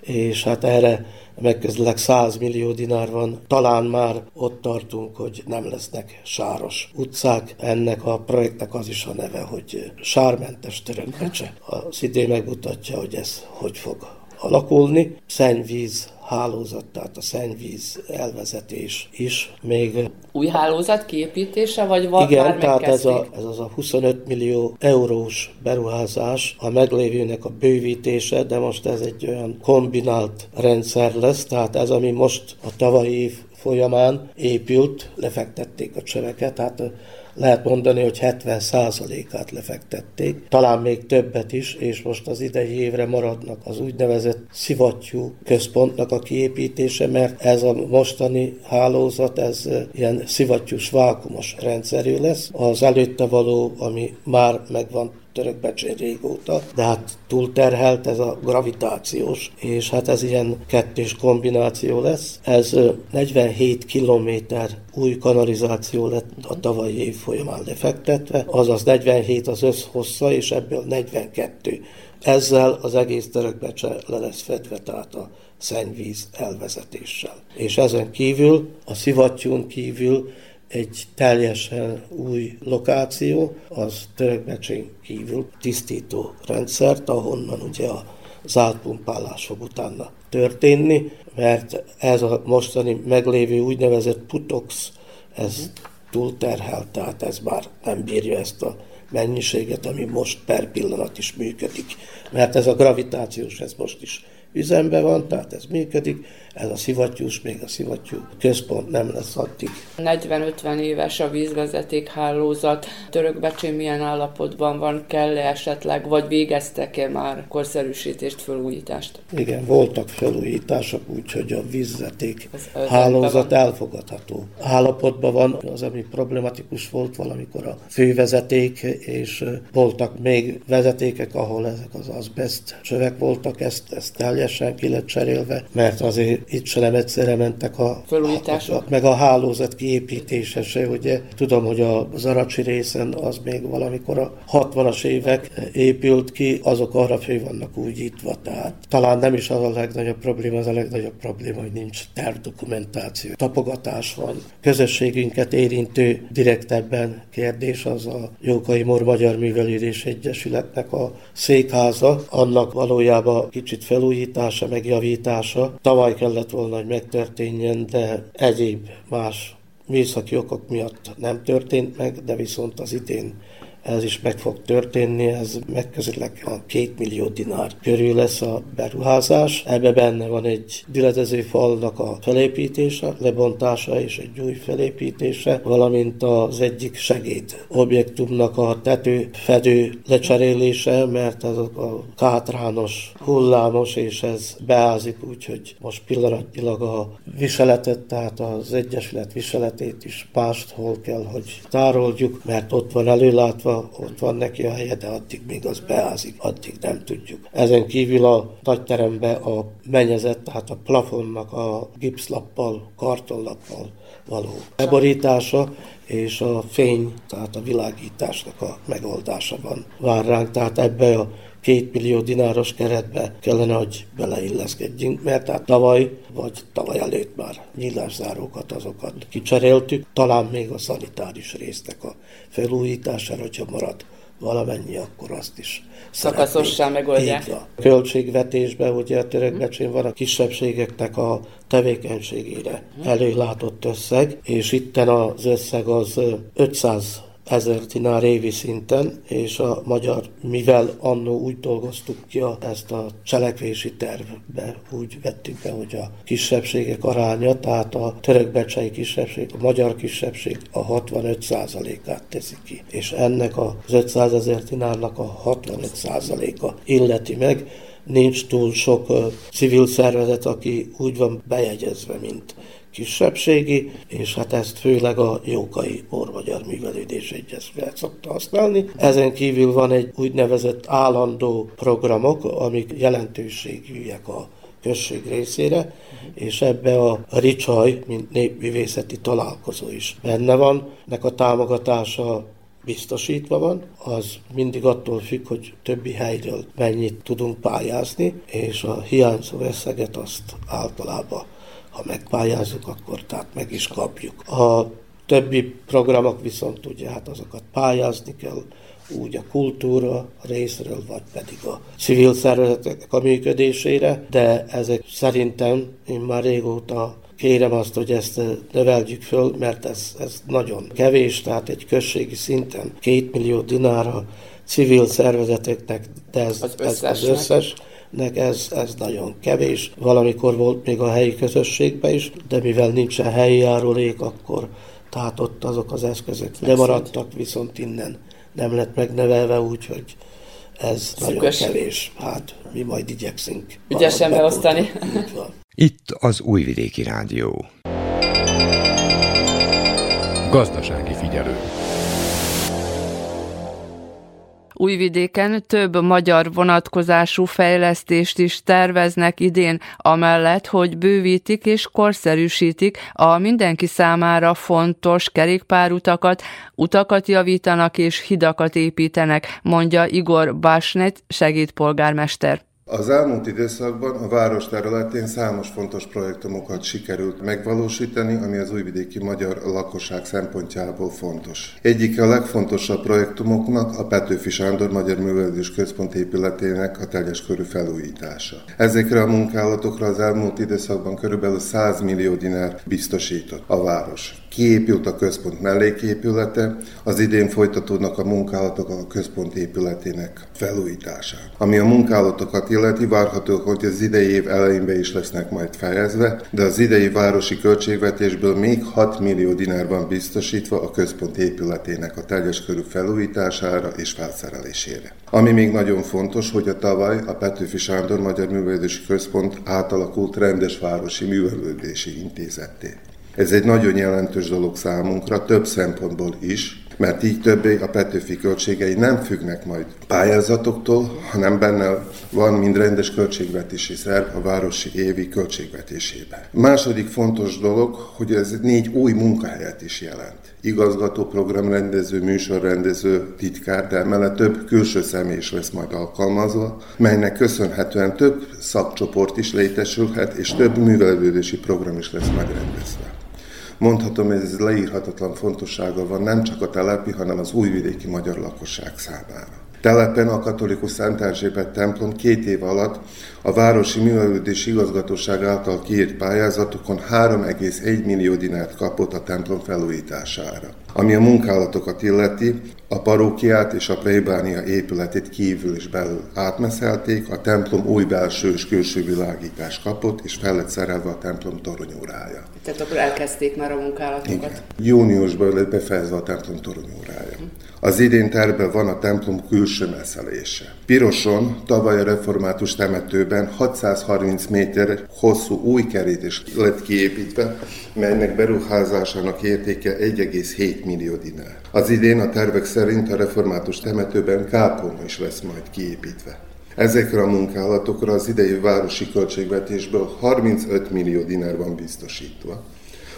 és hát erre megközelleg 100 millió dinár van. Talán már ott tartunk, hogy nem lesznek sáros utcák. Ennek a projektnek az is a neve, hogy sármentes törökbecse. Az idén megmutatja, hogy ez hogy fog alakulni. Szennyvíz hálózat, tehát a szennyvíz elvezetés is. Még... Új hálózat kiépítése, vagy van Igen, már tehát ez, a, ez az a 25 millió eurós beruházás, a meglévőnek a bővítése, de most ez egy olyan kombinált rendszer lesz, tehát ez, ami most a tavalyi év folyamán épült, lefektették a csöveket, tehát lehet mondani, hogy 70%-át lefektették, talán még többet is, és most az idei évre maradnak az úgynevezett szivattyú központnak a kiépítése, mert ez a mostani hálózat, ez ilyen szivattyús vákumos rendszerű lesz. Az előtte való, ami már megvan törökbecsén régóta, de hát túlterhelt ez a gravitációs, és hát ez ilyen kettős kombináció lesz. Ez 47 kilométer új kanalizáció lett a tavalyi év folyamán lefektetve, azaz 47 az összhossza, és ebből 42. Ezzel az egész törökbecse le lesz fedve, tehát a szennyvíz elvezetéssel. És ezen kívül, a szivattyún kívül egy teljesen új lokáció, az Törökbecsén kívül tisztító rendszert, ahonnan ugye a zárt pumpálás fog utána történni, mert ez a mostani meglévő úgynevezett putox, ez túlterhelt, tehát ez már nem bírja ezt a mennyiséget, ami most per pillanat is működik. Mert ez a gravitációs, ez most is üzembe van, tehát ez működik, ez a szivattyús, még a szivattyú központ nem lesz addig. 40-50 éves a vízvezeték hálózat. Törökbecsén milyen állapotban van, kell -e esetleg, vagy végeztek-e már korszerűsítést, felújítást? Igen, voltak felújítások, úgyhogy a vízvezeték hálózat elfogadható állapotban van. Az, ami problematikus volt valamikor a fővezeték, és voltak még vezetékek, ahol ezek az azbest csövek voltak, ezt, ezt teljesen ki lett cserélve, mert azért itt se nem egyszerre mentek a, Felújítások. a, meg a hálózat kiépítése se, ugye tudom, hogy az Aracsi részen az még valamikor a 60-as évek épült ki, azok arra fő vannak újítva, tehát talán nem is az a legnagyobb probléma, az a legnagyobb probléma, hogy nincs tervdokumentáció. Tapogatás van. Közösségünket érintő direktebben kérdés az a Jókai Mor Magyar Művelődés Egyesületnek a székháza, annak valójában kicsit felújítása, megjavítása. Tavaly kellett volna, hogy megtörténjen, de egyéb más műszaki okok miatt nem történt meg, de viszont az idén ez is meg fog történni, ez megközelítőleg a két millió dinár körül lesz a beruházás. Ebbe benne van egy diletező falnak a felépítése, lebontása és egy új felépítése, valamint az egyik segéd objektumnak a tető fedő lecserélése, mert ez a kátrános, hullámos, és ez beázik, úgyhogy most pillanatnyilag a viseletet, tehát az Egyesület viseletét is máshol kell, hogy tároljuk, mert ott van előlátva ott van neki a helye, de addig még az beázik, addig nem tudjuk. Ezen kívül a nagy terembe a menyezet, tehát a plafonnak a gipszlappal, kartonlappal való beborítása, és a fény, tehát a világításnak a megoldása van vár ránk, tehát ebbe a két millió dináros keretbe kellene, hogy beleilleszkedjünk, mert hát tavaly, vagy tavaly előtt már nyílászárókat, azokat kicseréltük, talán még a szanitáris résznek a felújítására, hogyha marad valamennyi, akkor azt is Szakaszossá megoldják. Így a költségvetésben, ugye a törökbecsén van a kisebbségeknek a tevékenységére előlátott összeg, és itten az összeg az 500 ezer dinár évi szinten, és a magyar, mivel annó úgy dolgoztuk ki a, ezt a cselekvési tervbe, úgy vettük be, hogy a kisebbségek aránya, tehát a törökbecsei kisebbség, a magyar kisebbség a 65%-át teszi ki. És ennek az 500 ezer dinárnak a 65%-a illeti meg, nincs túl sok civil szervezet, aki úgy van bejegyezve, mint kisebbségi, és hát ezt főleg a Jókai Ormagyar Művelődés Egyesület szokta használni. Ezen kívül van egy úgynevezett állandó programok, amik jelentőségűek a község részére, és ebbe a Ricsaj, mint népművészeti találkozó is benne van. Nek a támogatása biztosítva van, az mindig attól függ, hogy többi helyről mennyit tudunk pályázni, és a hiányzó összeget azt általában ha megpályázunk, akkor tehát meg is kapjuk. A többi programok viszont ugye hát azokat pályázni kell, úgy a kultúra részről, vagy pedig a civil szervezetek a működésére, de ezek szerintem én már régóta kérem azt, hogy ezt növeljük föl, mert ez, ez nagyon kevés, tehát egy községi szinten két millió dinára civil szervezeteknek, de ez az, ez az összes nek ez, ez nagyon kevés. Valamikor volt még a helyi közösségben is, de mivel nincsen helyi járulék, akkor tehát ott azok az eszközök lemaradtak, viszont innen nem lett megnevelve, úgyhogy ez Szükös. nagyon kevés. Hát mi majd igyekszünk. Ügyesen beosztani. Itt az Újvidéki Rádió. Gazdasági figyelő. Újvidéken több magyar vonatkozású fejlesztést is terveznek idén, amellett, hogy bővítik és korszerűsítik a mindenki számára fontos kerékpárutakat, utakat javítanak és hidakat építenek, mondja Igor Básnet, segédpolgármester. Az elmúlt időszakban a város területén számos fontos projektumokat sikerült megvalósítani, ami az újvidéki magyar lakosság szempontjából fontos. Egyik a legfontosabb projektumoknak a Petőfi Sándor Magyar Művelődés Központ épületének a teljes körű felújítása. Ezekre a munkálatokra az elmúlt időszakban körülbelül 100 millió dinár biztosított a város. Kiépült a központ melléképülete, az idén folytatódnak a munkálatok a központ épületének felújításán. Ami a munkálatokat illeti, várható, hogy az idei év elején be is lesznek majd fejezve, de az idei városi költségvetésből még 6 millió dinár van biztosítva a központ épületének a teljes körű felújítására és felszerelésére. Ami még nagyon fontos, hogy a tavaly a Petőfi Sándor Magyar Művelődési Központ átalakult rendes városi művelődési intézetté. Ez egy nagyon jelentős dolog számunkra, több szempontból is, mert így többé a Petőfi költségei nem függnek majd pályázatoktól, hanem benne van mind rendes költségvetési szerv a városi évi költségvetésében. Második fontos dolog, hogy ez négy új munkahelyet is jelent. Igazgató, programrendező, műsorrendező, titkár, de emellett több külső személy is lesz majd alkalmazva, melynek köszönhetően több szakcsoport is létesülhet, és több művelődési program is lesz majd rendezve. Mondhatom, hogy ez leírhatatlan fontossága van nem csak a telepi, hanem az újvidéki magyar lakosság számára. Telepen a katolikus Szent Erzsébet templom két év alatt a Városi Művelődési Igazgatóság által kiírt pályázatokon 3,1 millió dinárt kapott a templom felújítására. Ami a munkálatokat illeti, a parókiát és a plébánia épületét kívül és belül átmeszelték, a templom új belső és külső világítás kapott, és fel lett szerelve a templom toronyórája. Tehát akkor elkezdték már a munkálatokat. Igen. Júniusban lett befejezve a templom toronyórája. Az idén terve van a templom külső meszelése. Piroson tavaly a református temetőben 630 méter hosszú új kerítés lett kiépítve, melynek beruházásának értéke 1,7 millió dinár. Az idén a tervek szerint a református temetőben kápolna is lesz majd kiépítve. Ezekre a munkálatokra az idei városi költségvetésből 35 millió dinár van biztosítva.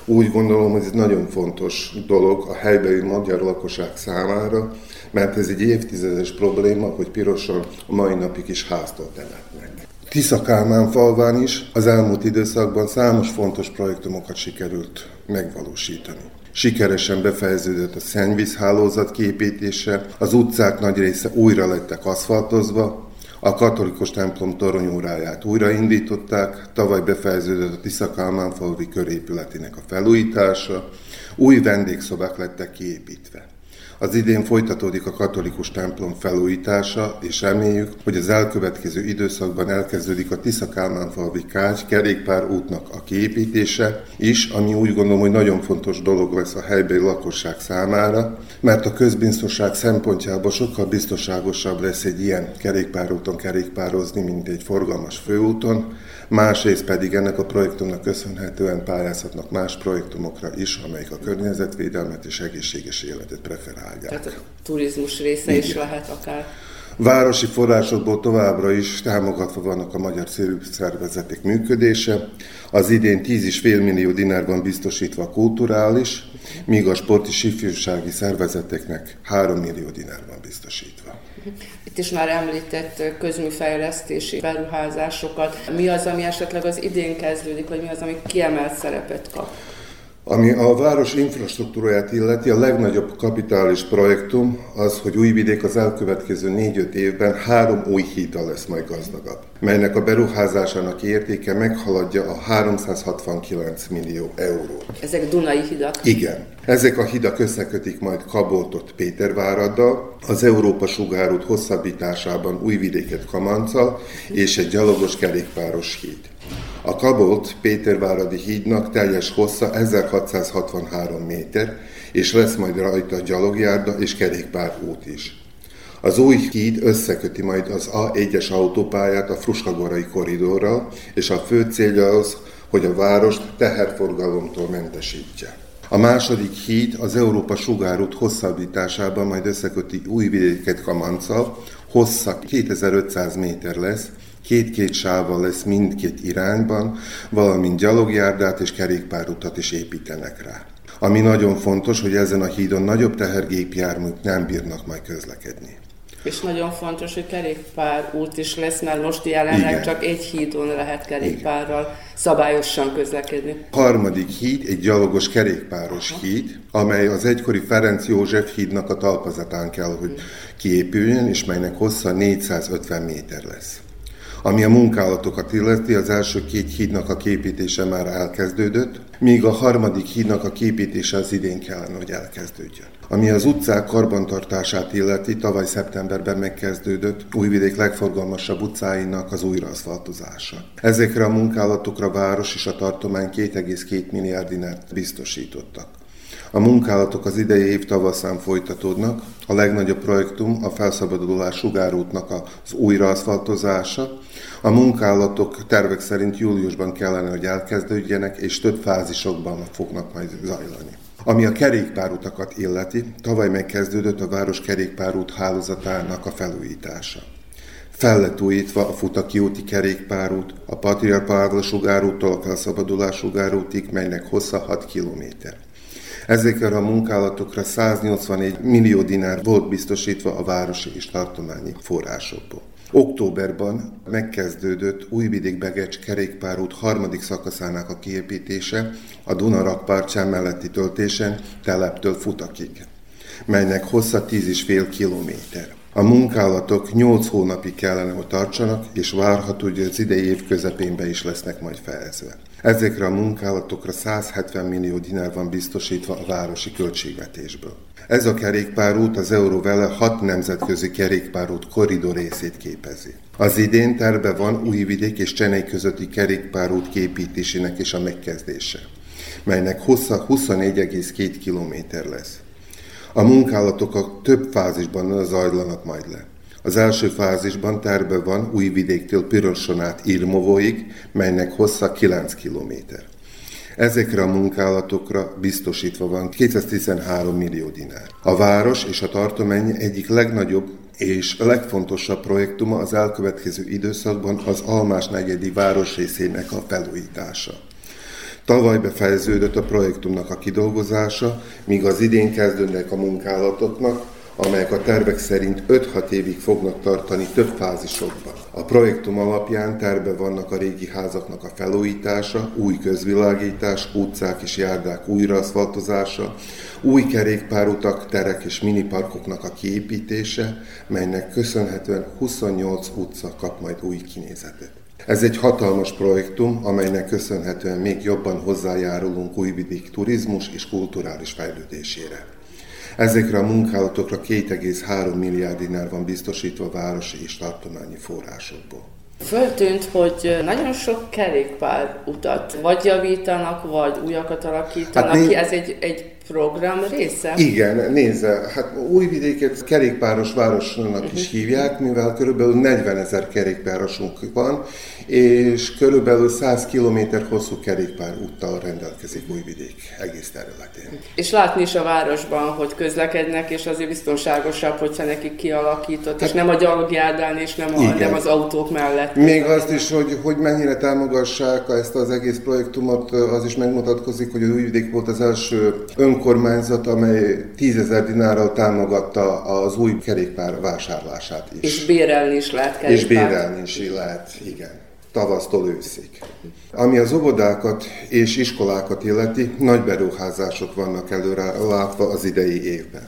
Úgy gondolom, hogy ez nagyon fontos dolog a helybeli magyar lakosság számára, mert ez egy évtizedes probléma, hogy pirosan a mai napig is háztól temetnek. Tisza Kálmán falván is az elmúlt időszakban számos fontos projektumokat sikerült megvalósítani. Sikeresen befejeződött a szennyvízhálózat képítése, az utcák nagy része újra lettek aszfaltozva, a katolikus templom toronyóráját újraindították, tavaly befejeződött a Tisza Kálmán körépületének a felújítása, új vendégszobák lettek kiépítve. Az idén folytatódik a katolikus templom felújítása, és reméljük, hogy az elkövetkező időszakban elkezdődik a Tisza Kálmán falvi kágy kerékpár útnak a kiépítése is, ami úgy gondolom, hogy nagyon fontos dolog lesz a helybeli lakosság számára, mert a közbiztonság szempontjából sokkal biztonságosabb lesz egy ilyen kerékpárúton kerékpározni, mint egy forgalmas főúton, másrészt pedig ennek a projektumnak köszönhetően pályázhatnak más projektumokra is, amelyek a környezetvédelmet és egészséges életet preferálják. Tehát a turizmus része Igen. is lehet akár. Városi forrásokból továbbra is támogatva vannak a magyar szervezetek működése. Az idén 10,5 millió dinár van biztosítva a kulturális, míg a sporti ifjúsági szervezeteknek 3 millió dinár van biztosítva. Itt is már említett közműfejlesztési beruházásokat. Mi az, ami esetleg az idén kezdődik, vagy mi az, ami kiemelt szerepet kap? Ami a város infrastruktúráját illeti, a legnagyobb kapitális projektum az, hogy Újvidék az elkövetkező 4-5 évben három új hídal lesz majd gazdagabb, melynek a beruházásának értéke meghaladja a 369 millió eurót. Ezek Dunai hidak? Igen. Ezek a hidak összekötik majd Kaboltot Péterváraddal, az Európa sugárút hosszabbításában Újvidéket Kamanccal és egy gyalogos kerékpáros híd. A Kabolt Péterváradi hídnak teljes hossza 1663 méter, és lesz majd rajta gyalogjárda és kerékpárút is. Az új híd összeköti majd az A1-es autópályát a Fruskagorai koridorral, és a fő célja az, hogy a várost teherforgalomtól mentesítse. A második híd az Európa sugárút hosszabbításában majd összeköti Újvidéket Kamanccal, hossza 2500 méter lesz, két-két sávval lesz mindkét irányban, valamint gyalogjárdát és kerékpárutat is építenek rá. Ami nagyon fontos, hogy ezen a hídon nagyobb tehergépjárműk nem bírnak majd közlekedni. És nagyon fontos, hogy kerékpár út is lesz, mert most jelenleg Igen. csak egy hídon lehet kerékpárral Igen. szabályosan közlekedni. Harmadik híd egy gyalogos kerékpáros Aha. híd, amely az egykori Ferenc József hídnak a talpazatán kell, hogy kiépüljön, és melynek hossza 450 méter lesz. Ami a munkálatokat illeti, az első két hídnak a képítése már elkezdődött, míg a harmadik hídnak a képítése az idén kellene, hogy elkezdődjön. Ami az utcák karbantartását illeti, tavaly szeptemberben megkezdődött Újvidék legforgalmasabb utcáinak az újraaszfaltozása. Ezekre a munkálatokra város és a tartomány 2,2 milliárd dinárt biztosítottak. A munkálatok az idei év tavaszán folytatódnak. A legnagyobb projektum a felszabadulás sugárútnak az újraaszfaltozása. A munkálatok tervek szerint júliusban kellene, hogy elkezdődjenek, és több fázisokban fognak majd zajlani. Ami a kerékpárutakat illeti, tavaly megkezdődött a város kerékpárút hálózatának a felújítása. Fel lett újítva a Futaki úti kerékpárút, a Patriar Pál sugárúttól a felszabadulás sugárútig, melynek hossza 6 kilométer. Ezekre a munkálatokra 184 millió dinár volt biztosítva a városi és tartományi forrásokból. Októberben megkezdődött Újvidék-Begecs kerékpárút harmadik szakaszának a kiépítése a Duna partján melletti töltésen teleptől Futakig, melynek hossza 10,5 kilométer. A munkálatok 8 hónapig kellene, hogy tartsanak, és várható, hogy az idei év közepén be is lesznek majd fejezve. Ezekre a munkálatokra 170 millió dinár van biztosítva a városi költségvetésből. Ez a kerékpárút az Euróvele hat nemzetközi kerékpárút korridor részét képezi. Az idén terve van Újvidék és Csenei közötti kerékpárút képítésének és a megkezdése, melynek hossza 24,2 km lesz. A munkálatok a több fázisban zajlanak majd le. Az első fázisban terve van Újvidéktől Piroson át Irmovóig, melynek hossza 9 kilométer. Ezekre a munkálatokra biztosítva van 213 millió dinár. A város és a tartomány egyik legnagyobb és legfontosabb projektuma az elkövetkező időszakban az Almás negyedi városrészének a felújítása. Tavaly befejeződött a projektumnak a kidolgozása, míg az idén kezdődnek a munkálatoknak, amelyek a tervek szerint 5-6 évig fognak tartani több fázisokban. A projektum alapján terve vannak a régi házaknak a felújítása, új közvilágítás, utcák és járdák újraaszfaltozása, új kerékpárutak, terek és miniparkoknak a kiépítése, melynek köszönhetően 28 utca kap majd új kinézetet. Ez egy hatalmas projektum, amelynek köszönhetően még jobban hozzájárulunk Újvidék turizmus és kulturális fejlődésére. Ezekre a munkálatokra 2,3 milliárd dinár van biztosítva városi és tartományi forrásokból. Föltűnt, hogy nagyon sok kerékpár utat vagy javítanak, vagy újakat alakítanak hát ki. Ez egy, egy program része? Igen, nézze, hát Újvidéket kerékpáros városnak is hívják, mivel körülbelül 40 ezer kerékpárosunk van, és körülbelül 100 km hosszú kerékpár úttal rendelkezik Újvidék egész területén. És látni is a városban, hogy közlekednek, és azért biztonságosabb, hogyha nekik kialakított, hát, és nem a gyalogjárdán, és nem, a, nem az autók mellett. Még azt is, hogy, hogy mennyire támogassák ezt az egész projektumot, az is megmutatkozik, hogy az Újvidék volt az első önkormányzat, amely tízezer dinárral támogatta az új kerékpár vásárlását is. És bérelni is lehet kerékpár. És bérelni is lehet, igen tavasztól őszig. Ami az óvodákat és iskolákat illeti, nagy beruházások vannak előre látva az idei évben.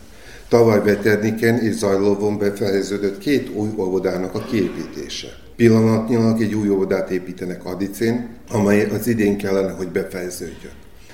Tavaly Veterniken és Zajlovon befejeződött két új óvodának a kiépítése. Pillanatnyilag egy új óvodát építenek Adicén, amely az idén kellene, hogy befejeződjön.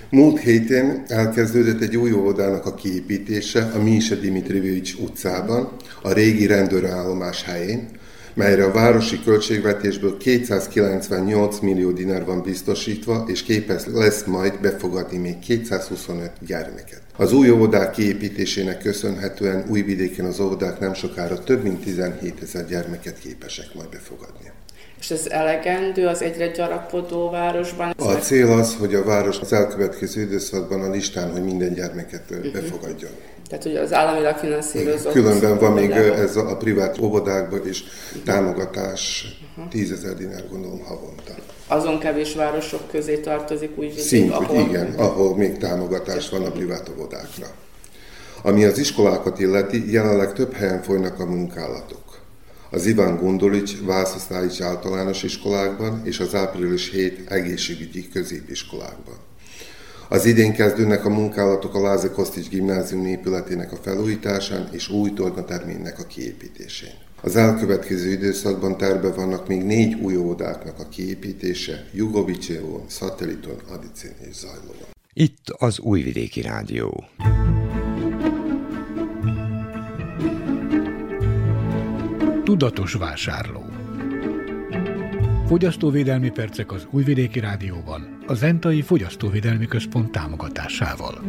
Múlt héten elkezdődött egy új óvodának a kiépítése a Mise Dimitrijevics utcában, a régi rendőrállomás helyén, melyre a városi költségvetésből 298 millió dinár van biztosítva, és képes lesz majd befogadni még 225 gyermeket. Az új óvodák kiépítésének köszönhetően Újvidéken az óvodák nem sokára több mint 17 ezer gyermeket képesek majd befogadni. És ez elegendő az egyre gyarapodó városban? A cél az, hogy a város az elkövetkező időszakban a listán, hogy minden gyermeket uh-huh. befogadjon. Tehát ugye az államilag finanszírozott... Különben van még ez a, a privát óvodákban is támogatás, uh-huh. 10 ezer dinár gondolom havonta. Azon kevés városok közé tartozik úgy Szint, ahol... igen, ahol még támogatás van a privát óvodákra. Ami az iskolákat illeti, jelenleg több helyen folynak a munkálatok. Az Iván Gondolics Vászosztályos általános iskolákban és az április 7 egészségügyi középiskolákban. Az idén kezdődnek a munkálatok a Láze Kosztics gimnázium épületének a felújításán és új tornaterménynek a kiépítésén. Az elkövetkező időszakban terve vannak még négy új óvodáknak a kiépítése Jugovicsévon, Szateliton, Adicén és Zajlóban. Itt az Újvidéki Rádió. Tudatos vásárló Fogyasztóvédelmi percek az Újvidéki Rádióban, a Zentai Fogyasztóvédelmi Központ támogatásával.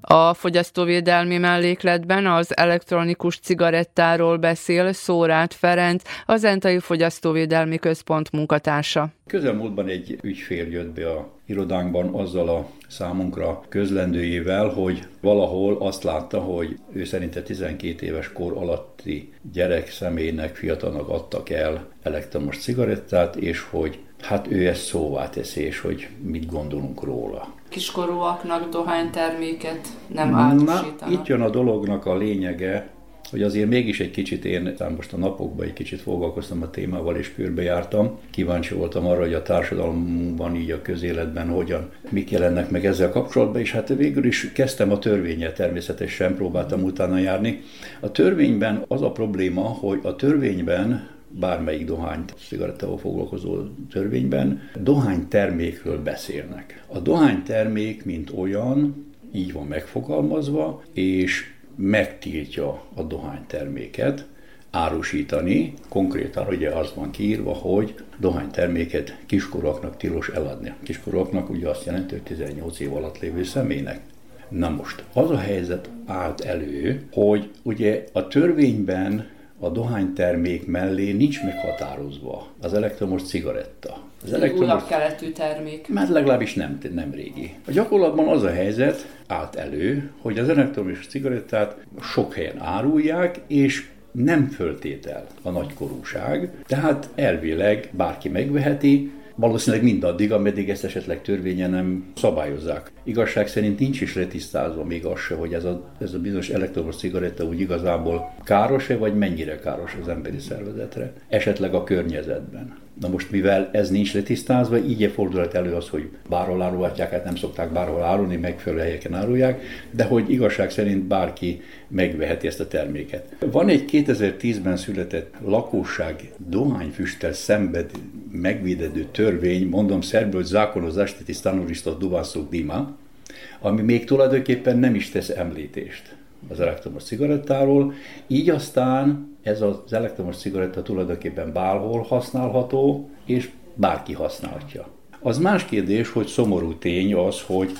A fogyasztóvédelmi mellékletben az elektronikus cigarettáról beszél Szórát Ferenc, az Entai Fogyasztóvédelmi Központ munkatársa. Közelmúltban egy ügyfél jött be a irodánkban azzal a számunkra közlendőjével, hogy valahol azt látta, hogy ő szerinte 12 éves kor alatti gyerek személynek, fiatalnak adtak el elektromos cigarettát, és hogy hát ő ezt szóvá teszi, és hogy mit gondolunk róla. Kiskorúaknak dohányterméket nem árusítanak. Na, itt jön a dolognak a lényege, hogy azért mégis egy kicsit én most a napokban egy kicsit foglalkoztam a témával és körbejártam. Kíváncsi voltam arra, hogy a társadalomban, így a közéletben hogyan, mik jelennek meg ezzel kapcsolatban, és hát végül is kezdtem a törvényet természetesen, próbáltam utána járni. A törvényben az a probléma, hogy a törvényben bármelyik dohányt cigarettával foglalkozó törvényben dohánytermékről beszélnek. A dohánytermék, mint olyan, így van megfogalmazva, és megtiltja a dohányterméket árusítani. Konkrétan ugye az van kiírva, hogy dohányterméket kiskorúaknak tilos eladni. Kiskorúaknak ugye azt jelenti, hogy 18 év alatt lévő személynek. Na most, az a helyzet állt elő, hogy ugye a törvényben a dohánytermék mellé nincs meghatározva az elektromos cigaretta. Az elektromos... Újabb keletű termék. Mert legalábbis nem, nem régi. A gyakorlatban az a helyzet állt elő, hogy az elektromos cigarettát sok helyen árulják, és nem föltétel a nagykorúság, tehát elvileg bárki megveheti, valószínűleg mindaddig, ameddig ezt esetleg törvényen nem szabályozzák. Igazság szerint nincs is letisztázva még az se, hogy ez a, ez a bizonyos elektromos cigaretta úgy igazából káros-e, vagy mennyire káros az emberi szervezetre, esetleg a környezetben. Na most, mivel ez nincs letisztázva, így fordulhat elő az, hogy bárhol árulhatják, hát nem szokták bárhol árulni, megfelelő helyeken árulják, de hogy igazság szerint bárki megveheti ezt a terméket. Van egy 2010-ben született lakosság dohányfüsttel szenved megvédedő törvény, mondom szerből zákon az esteti stanovisto duvaszok dima, ami még tulajdonképpen nem is tesz említést az elektromos cigarettáról, így aztán ez az elektromos cigaretta tulajdonképpen bárhol használható, és bárki használhatja. Az más kérdés, hogy szomorú tény az, hogy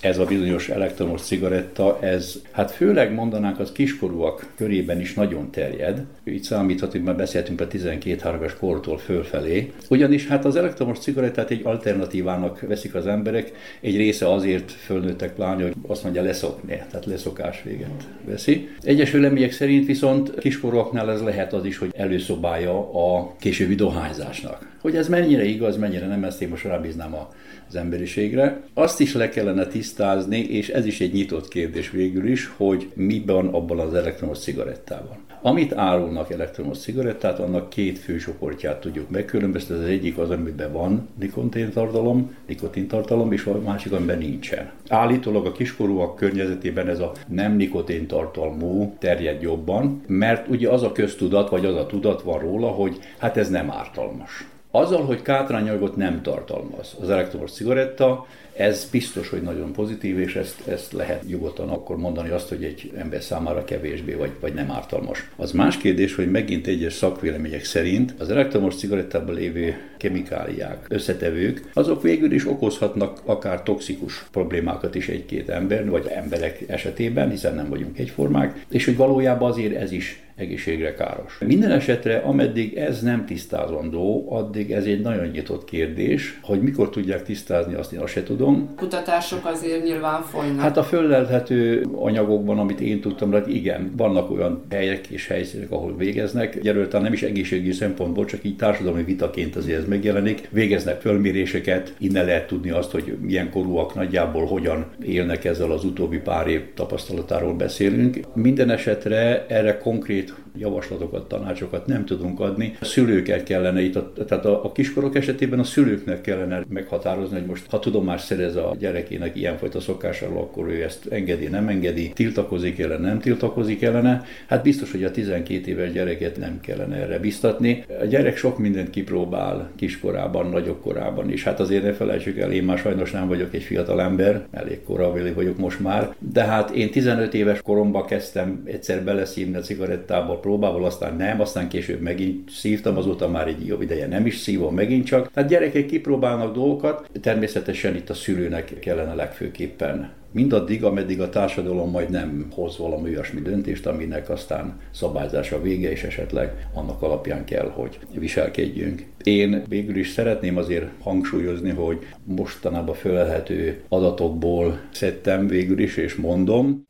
ez a bizonyos elektromos cigaretta, ez hát főleg mondanánk az kiskorúak körében is nagyon terjed. Itt számíthat, hogy már beszéltünk a 12 éves kortól fölfelé. Ugyanis hát az elektromos cigarettát egy alternatívának veszik az emberek, egy része azért fölnőttek pláne, hogy azt mondja leszokni, tehát leszokás véget veszi. Egyes vélemények szerint viszont kiskorúaknál ez lehet az is, hogy előszobája a későbbi dohányzásnak. Hogy ez mennyire igaz, mennyire nem, ezt én most rábíznám a az emberiségre. Azt is le kellene tisztázni, és ez is egy nyitott kérdés végül is, hogy mi van abban az elektromos cigarettában. Amit árulnak elektromos cigarettát, annak két fő csoportját tudjuk megkülönböztetni. Az egyik az, amiben van nikotintartalom, nikotintartalom, és a másik, amiben nincsen. Állítólag a kiskorúak környezetében ez a nem nikotintartalmú terjed jobban, mert ugye az a köztudat, vagy az a tudat van róla, hogy hát ez nem ártalmas. Azzal, hogy kátrányanyagot nem tartalmaz az elektromos cigaretta, ez biztos, hogy nagyon pozitív, és ezt, ezt lehet nyugodtan akkor mondani azt, hogy egy ember számára kevésbé vagy, vagy nem ártalmas. Az más kérdés, hogy megint egyes szakvélemények szerint az elektromos cigarettában lévő kemikáliák, összetevők, azok végül is okozhatnak akár toxikus problémákat is egy-két ember, vagy emberek esetében, hiszen nem vagyunk egyformák, és hogy valójában azért ez is egészségre káros. Minden esetre, ameddig ez nem tisztázandó, addig ez egy nagyon nyitott kérdés, hogy mikor tudják tisztázni, azt én azt se tudom. Kutatások azért nyilván folynak. Hát a föllelhető anyagokban, amit én tudtam, hát igen, vannak olyan helyek és helyszínek, ahol végeznek. Gyerülten nem is egészségügyi szempontból, csak így társadalmi vitaként azért ez megjelenik. Végeznek fölméréseket, innen lehet tudni azt, hogy milyen korúak nagyjából hogyan élnek ezzel az utóbbi pár év tapasztalatáról beszélünk. Minden esetre erre konkrét javaslatokat, tanácsokat nem tudunk adni. A szülőket kellene itt, tehát a, a kiskorok esetében a szülőknek kellene meghatározni, hogy most ha tudomást szerez a gyerekének ilyenfajta szokásáról, akkor ő ezt engedi, nem engedi, tiltakozik ellen, nem tiltakozik ellene. Hát biztos, hogy a 12 éves gyereket nem kellene erre biztatni. A gyerek sok mindent kipróbál kiskorában, nagyobb korában is. Hát azért ne felejtsük el, én már sajnos nem vagyok egy fiatal ember, elég koravili vagyok most már, de hát én 15 éves koromban kezdtem egyszer beleszívni a cigarettába, próbából, aztán nem, aztán később megint szívtam, azóta már egy jobb ideje nem is szívom megint csak. Tehát gyerekek kipróbálnak dolgokat, természetesen itt a szülőnek kellene legfőképpen mindaddig, ameddig a társadalom majd nem hoz valami olyasmi döntést, aminek aztán szabályzása vége, és esetleg annak alapján kell, hogy viselkedjünk. Én végül is szeretném azért hangsúlyozni, hogy mostanában fölelhető adatokból szedtem végül is, és mondom.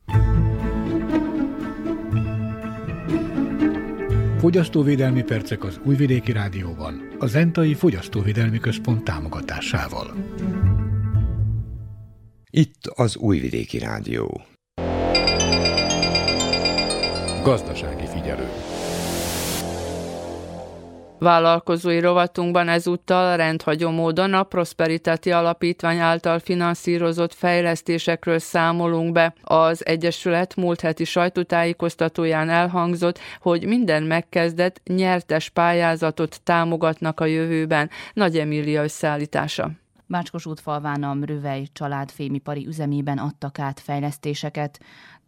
Fogyasztóvédelmi percek az Újvidéki Rádióban, a Zentai Fogyasztóvédelmi Központ támogatásával. Itt az Újvidéki Rádió. Gazdasági figyelő. Vállalkozói rovatunkban ezúttal rendhagyó módon a Prosperitáti Alapítvány által finanszírozott fejlesztésekről számolunk be. Az Egyesület múlt heti sajtótájékoztatóján elhangzott, hogy minden megkezdett nyertes pályázatot támogatnak a jövőben. Nagy Emília összeállítása. Bácskos útfalván a Mrüvej családfémipari üzemében adtak át fejlesztéseket.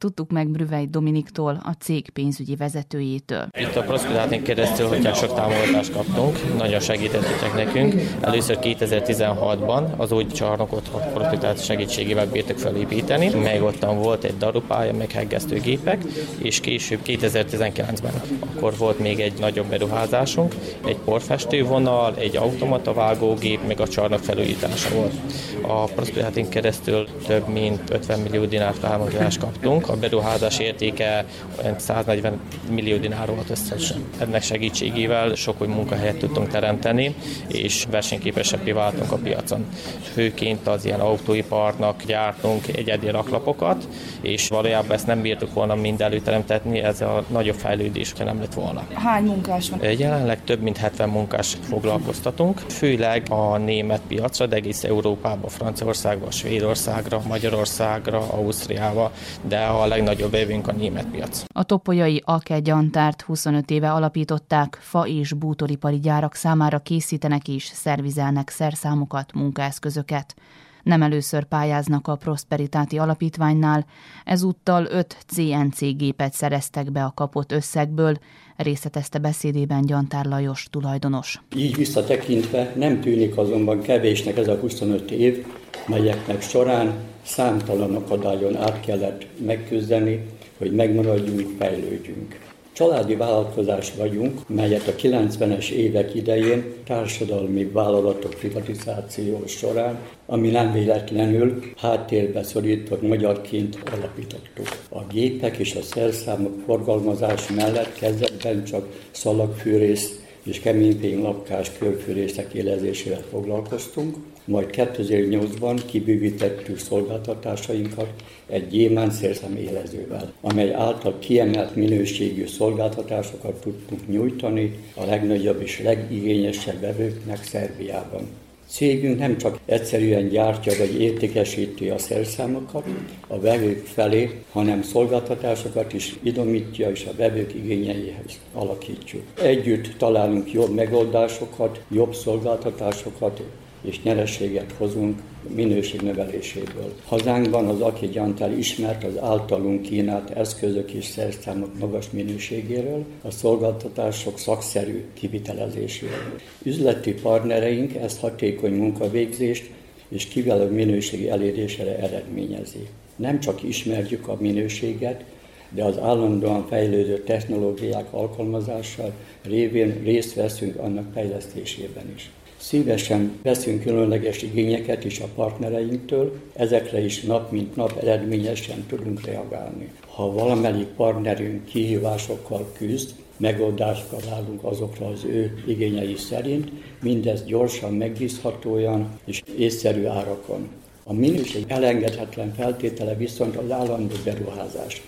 Tudtuk meg Mrüvej Dominiktól, a cég pénzügyi vezetőjétől. Itt a Prosperitátén keresztül, hogy sok támogatást kaptunk, nagyon segítettek nekünk. Először 2016-ban az új csarnokot a Prosperitát segítségével bírtuk felépíteni, meg ottan volt egy darupálya, meg heggesztő gépek, és később 2019-ben akkor volt még egy nagyobb beruházásunk, egy porfestővonal, egy automata vágógép, meg a csarnok felújítása volt. A Prosperitátén keresztül több mint 50 millió dinár támogatást kaptunk, a beruházás értéke olyan 140 millió dinár volt összesen. Ennek segítségével sok új munkahelyet tudtunk teremteni, és versenyképesebbé váltunk a piacon. Főként az ilyen autóiparnak gyártunk egyedi raklapokat, és valójában ezt nem bírtuk volna mind előteremtetni, ez a nagyobb fejlődés, nem lett volna. Hány munkás van? Jelenleg több mint 70 munkás foglalkoztatunk, főleg a német piacra, de egész Európába, Franciaországba, Svédországra, Magyarországra, Ausztriába, de a legnagyobb évünk a német piac. A topolyai Ake gyantárt 25 éve alapították, fa és bútoripari gyárak számára készítenek és szervizelnek szerszámokat, munkaeszközöket. Nem először pályáznak a Prosperitáti Alapítványnál, ezúttal 5 CNC gépet szereztek be a kapott összegből, részletezte beszédében Gyantár Lajos tulajdonos. Így visszatekintve nem tűnik azonban kevésnek ez a 25 év, melyeknek során számtalan akadályon át kellett megküzdeni, hogy megmaradjunk, fejlődjünk. Családi vállalkozás vagyunk, melyet a 90-es évek idején társadalmi vállalatok privatizáció során, ami nem véletlenül háttérbe szorított magyarként alapítottuk. A gépek és a szerszámok forgalmazás mellett kezdetben csak szalagfűrész és keményfény lakkás körfűrészek élezésével foglalkoztunk, majd 2008-ban kibővítettük szolgáltatásainkat egy gyémán élezővel, amely által kiemelt minőségű szolgáltatásokat tudtunk nyújtani a legnagyobb és legigényesebb vevőknek Szerbiában. Cégünk nem csak egyszerűen gyártja vagy értékesíti a szerszámokat a vevők felé, hanem szolgáltatásokat is idomítja és a vevők igényeihez alakítjuk. Együtt találunk jobb megoldásokat, jobb szolgáltatásokat, és nyereséget hozunk minőségnöveléséből. Hazánkban az Aki Gyantál ismert az általunk kínált eszközök és szerszámok magas minőségéről, a szolgáltatások szakszerű kivitelezéséről. Üzleti partnereink ezt hatékony munkavégzést és kiváló minőségi elérésére eredményezi. Nem csak ismerjük a minőséget, de az állandóan fejlődő technológiák alkalmazással révén részt veszünk annak fejlesztésében is. Szívesen veszünk különleges igényeket is a partnereinktől, ezekre is nap mint nap eredményesen tudunk reagálni. Ha valamelyik partnerünk kihívásokkal küzd, megoldást találunk azokra az ő igényei szerint, mindez gyorsan, megbízhatóan és észszerű árakon. A minőség elengedhetetlen feltétele viszont az állandó beruházás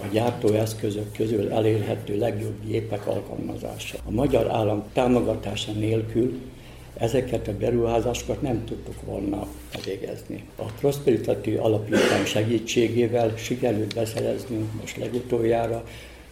a gyártóeszközök közül elérhető legjobb gépek alkalmazása. A magyar állam támogatása nélkül ezeket a beruházásokat nem tudtuk volna végezni. A Prosperitati Alapítvány segítségével sikerült beszereznünk most legutoljára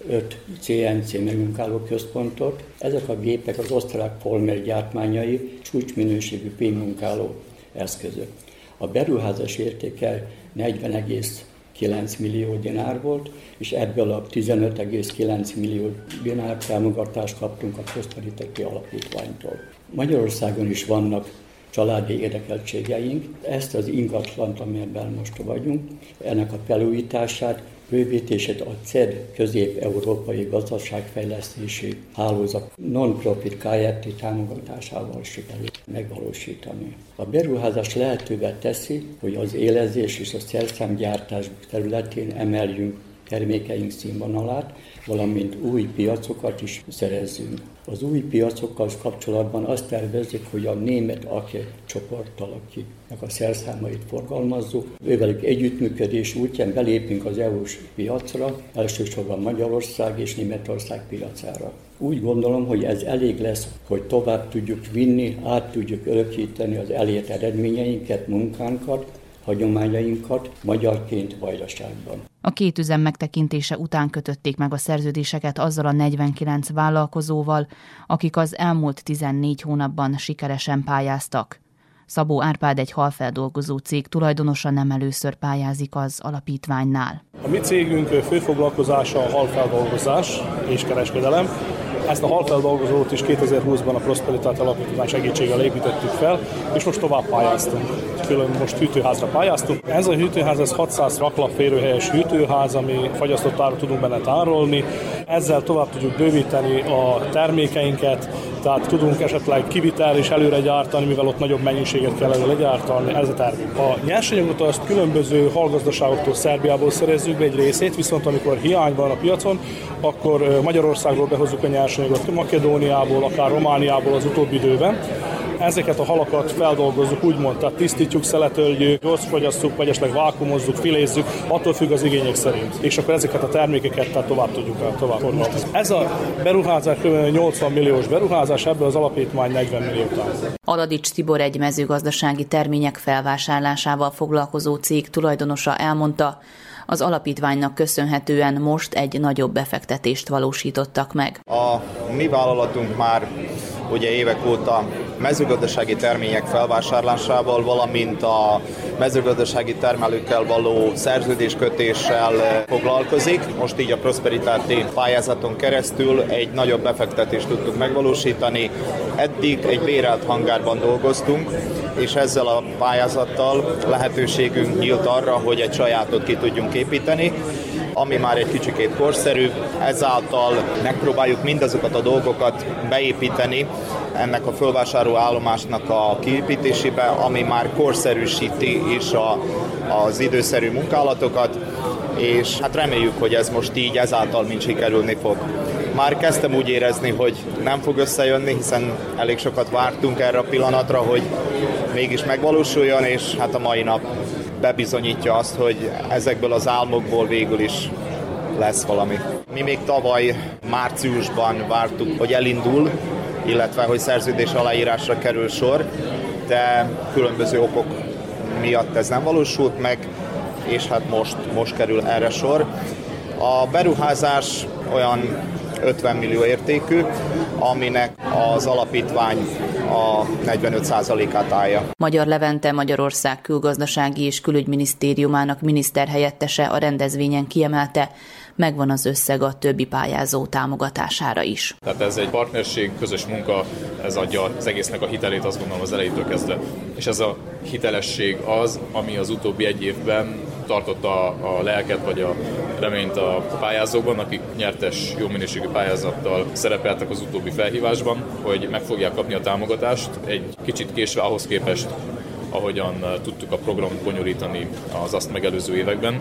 öt CNC megmunkáló központot. Ezek a gépek az osztrák Polmer gyártmányai csúcsminőségű pénmunkáló eszközök. A beruházás értéke 40,9 millió dinár volt, és ebből a 15,9 millió dinár támogatást kaptunk a Prosperitati Alapítványtól. Magyarországon is vannak családi érdekeltségeink. Ezt az ingatlant, amiben most vagyunk, ennek a felújítását bővítését a CED közép-európai gazdaságfejlesztési hálózat non-profit KRT támogatásával sikerült megvalósítani. A beruházás lehetővé teszi, hogy az élezés és a szerszámgyártás területén emeljünk termékeink színvonalát, valamint új piacokat is szerezzünk. Az új piacokkal kapcsolatban azt tervezzük, hogy a német AKE csoporttal, akinek a szerszámait forgalmazzuk, ővelük együttműködés útján belépünk az EU-s piacra, elsősorban Magyarország és Németország piacára. Úgy gondolom, hogy ez elég lesz, hogy tovább tudjuk vinni, át tudjuk örökíteni az elért eredményeinket, munkánkat, hagyományainkat magyarként Vajdaságban. A két üzem megtekintése után kötötték meg a szerződéseket azzal a 49 vállalkozóval, akik az elmúlt 14 hónapban sikeresen pályáztak. Szabó Árpád egy halfeldolgozó cég tulajdonosa nem először pályázik az alapítványnál. A mi cégünk főfoglalkozása a halfeldolgozás és kereskedelem. Ezt a halfeldolgozót is 2020-ban a Prosperitát Alapítvány segítségével építettük fel, és most tovább pályáztunk. Külön most hűtőházra pályáztunk. Ez a hűtőház, ez 600 raklap férőhelyes hűtőház, ami fagyasztott árat tudunk benne tárolni. Ezzel tovább tudjuk bővíteni a termékeinket, tehát tudunk esetleg kivitel is előre gyártani, mivel ott nagyobb mennyiséget kell előre gyártani, ez a termék. A nyersanyagot azt különböző hallgazdaságoktól, Szerbiából szerezzük be egy részét, viszont amikor hiány van a piacon, akkor Magyarországról behozzuk a nyersanyagot, Makedóniából, akár Romániából az utóbbi időben ezeket a halakat feldolgozzuk, úgymond, tehát tisztítjuk, szeletöljük, gyorsfogyasztjuk, vagy esetleg vákumozzuk, filézzük, attól függ az igények szerint. És akkor ezeket a termékeket tehát tovább tudjuk el, tovább forgalmazni. Ez a beruházás kb. 80 milliós beruházás, ebből az alapítvány 40 millió tán. Aladics Tibor egy mezőgazdasági termények felvásárlásával foglalkozó cég tulajdonosa elmondta, az alapítványnak köszönhetően most egy nagyobb befektetést valósítottak meg. A mi vállalatunk már ugye évek óta mezőgazdasági termények felvásárlásával, valamint a mezőgazdasági termelőkkel való szerződéskötéssel foglalkozik. Most így a Prosperitáti pályázaton keresztül egy nagyobb befektetést tudtuk megvalósítani. Eddig egy bérelt hangárban dolgoztunk, és ezzel a pályázattal lehetőségünk nyílt arra, hogy egy sajátot ki tudjunk építeni, ami már egy kicsikét korszerű, ezáltal megpróbáljuk mindazokat a dolgokat beépíteni ennek a fölvásárló állomásnak a kiépítésébe, ami már korszerűsíti is a, az időszerű munkálatokat, és hát reméljük, hogy ez most így ezáltal mind sikerülni fog. Már kezdtem úgy érezni, hogy nem fog összejönni, hiszen elég sokat vártunk erre a pillanatra, hogy mégis megvalósuljon, és hát a mai nap bebizonyítja azt, hogy ezekből az álmokból végül is lesz valami. Mi még tavaly márciusban vártuk, hogy elindul, illetve hogy szerződés aláírásra kerül sor, de különböző okok miatt ez nem valósult meg, és hát most, most kerül erre sor. A beruházás olyan 50 millió értékű, aminek az alapítvány a 45%-át állja. Magyar Levente Magyarország külgazdasági és külügyminisztériumának miniszterhelyettese a rendezvényen kiemelte, megvan az összeg a többi pályázó támogatására is. Tehát ez egy partnerség, közös munka, ez adja az egésznek a hitelét, azt gondolom az elejétől kezdve. És ez a hitelesség az, ami az utóbbi egy évben tartotta a lelket vagy a reményt a pályázókban, akik nyertes, jó minőségű pályázattal szerepeltek az utóbbi felhívásban, hogy meg fogják kapni a támogatást egy kicsit késve ahhoz képest, ahogyan tudtuk a programot bonyolítani az azt megelőző években.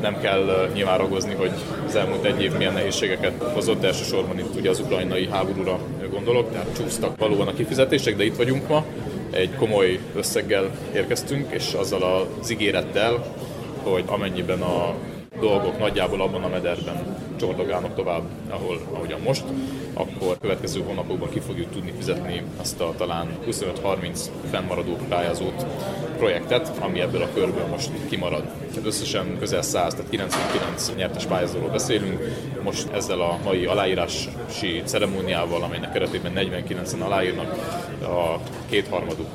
Nem kell nyilván ragozni, hogy az elmúlt egy év milyen nehézségeket hozott, elsősorban itt ugye az ukrajnai háborúra gondolok, tehát csúsztak valóban a kifizetések, de itt vagyunk ma, egy komoly összeggel érkeztünk, és azzal az ígérettel, hogy amennyiben a dolgok nagyjából abban a mederben csordogálnak tovább, ahol, ahogyan most, akkor következő hónapokban ki fogjuk tudni fizetni azt a talán 25-30 fennmaradó pályázót projektet, ami ebből a körből most kimarad. Tehát összesen közel 100, tehát 99 nyertes pályázóról beszélünk. Most ezzel a mai aláírási ceremóniával, amelynek keretében 49-en aláírnak, a kétharmaduk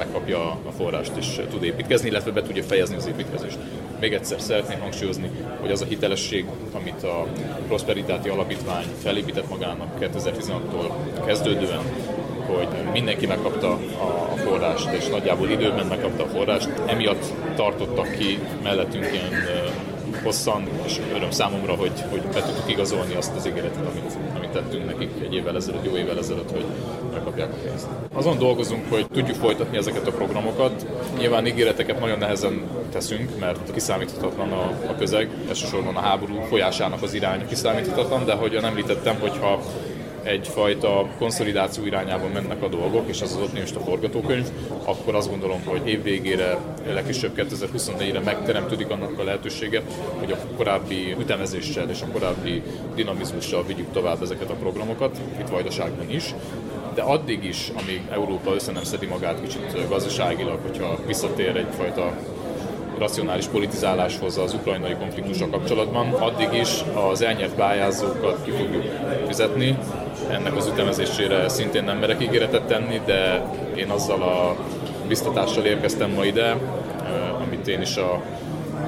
megkapja a forrást és tud építkezni, illetve be tudja fejezni az építkezést. Még egyszer szeretném hangsúlyozni, hogy az a hitelesség, amit a Prosperitáti Alapítvány felépített magának 2016-tól kezdődően, hogy mindenki megkapta a forrást, és nagyjából időben megkapta a forrást. Emiatt tartottak ki mellettünk ilyen hosszan, és öröm számomra, hogy, hogy be tudtuk igazolni azt az ígéretet, amit, amit tettünk nekik egy évvel ezelőtt, jó évvel ezelőtt, hogy megkapják a pénzt. Azon dolgozunk, hogy tudjuk folytatni ezeket a programokat. Nyilván ígéreteket nagyon nehezen teszünk, mert kiszámíthatatlan a, a közeg, elsősorban a háború folyásának az irány kiszámíthatatlan, de ahogyan említettem, hogyha egyfajta konszolidáció irányában mennek a dolgok, és az az optimista forgatókönyv, akkor azt gondolom, hogy évvégére, legkisebb 2024-re megteremtődik annak a lehetősége, hogy a korábbi ütemezéssel és a korábbi dinamizmussal vigyük tovább ezeket a programokat, itt Vajdaságban is, de addig is, amíg Európa össze nem szedi magát kicsit gazdaságilag, hogyha visszatér egyfajta racionális politizáláshoz az ukrajnai konfliktusra kapcsolatban, addig is az elnyert pályázókat ki fogjuk fizetni. Ennek az ütemezésére szintén nem merek ígéretet tenni, de én azzal a biztatással érkeztem ma ide, amit én is a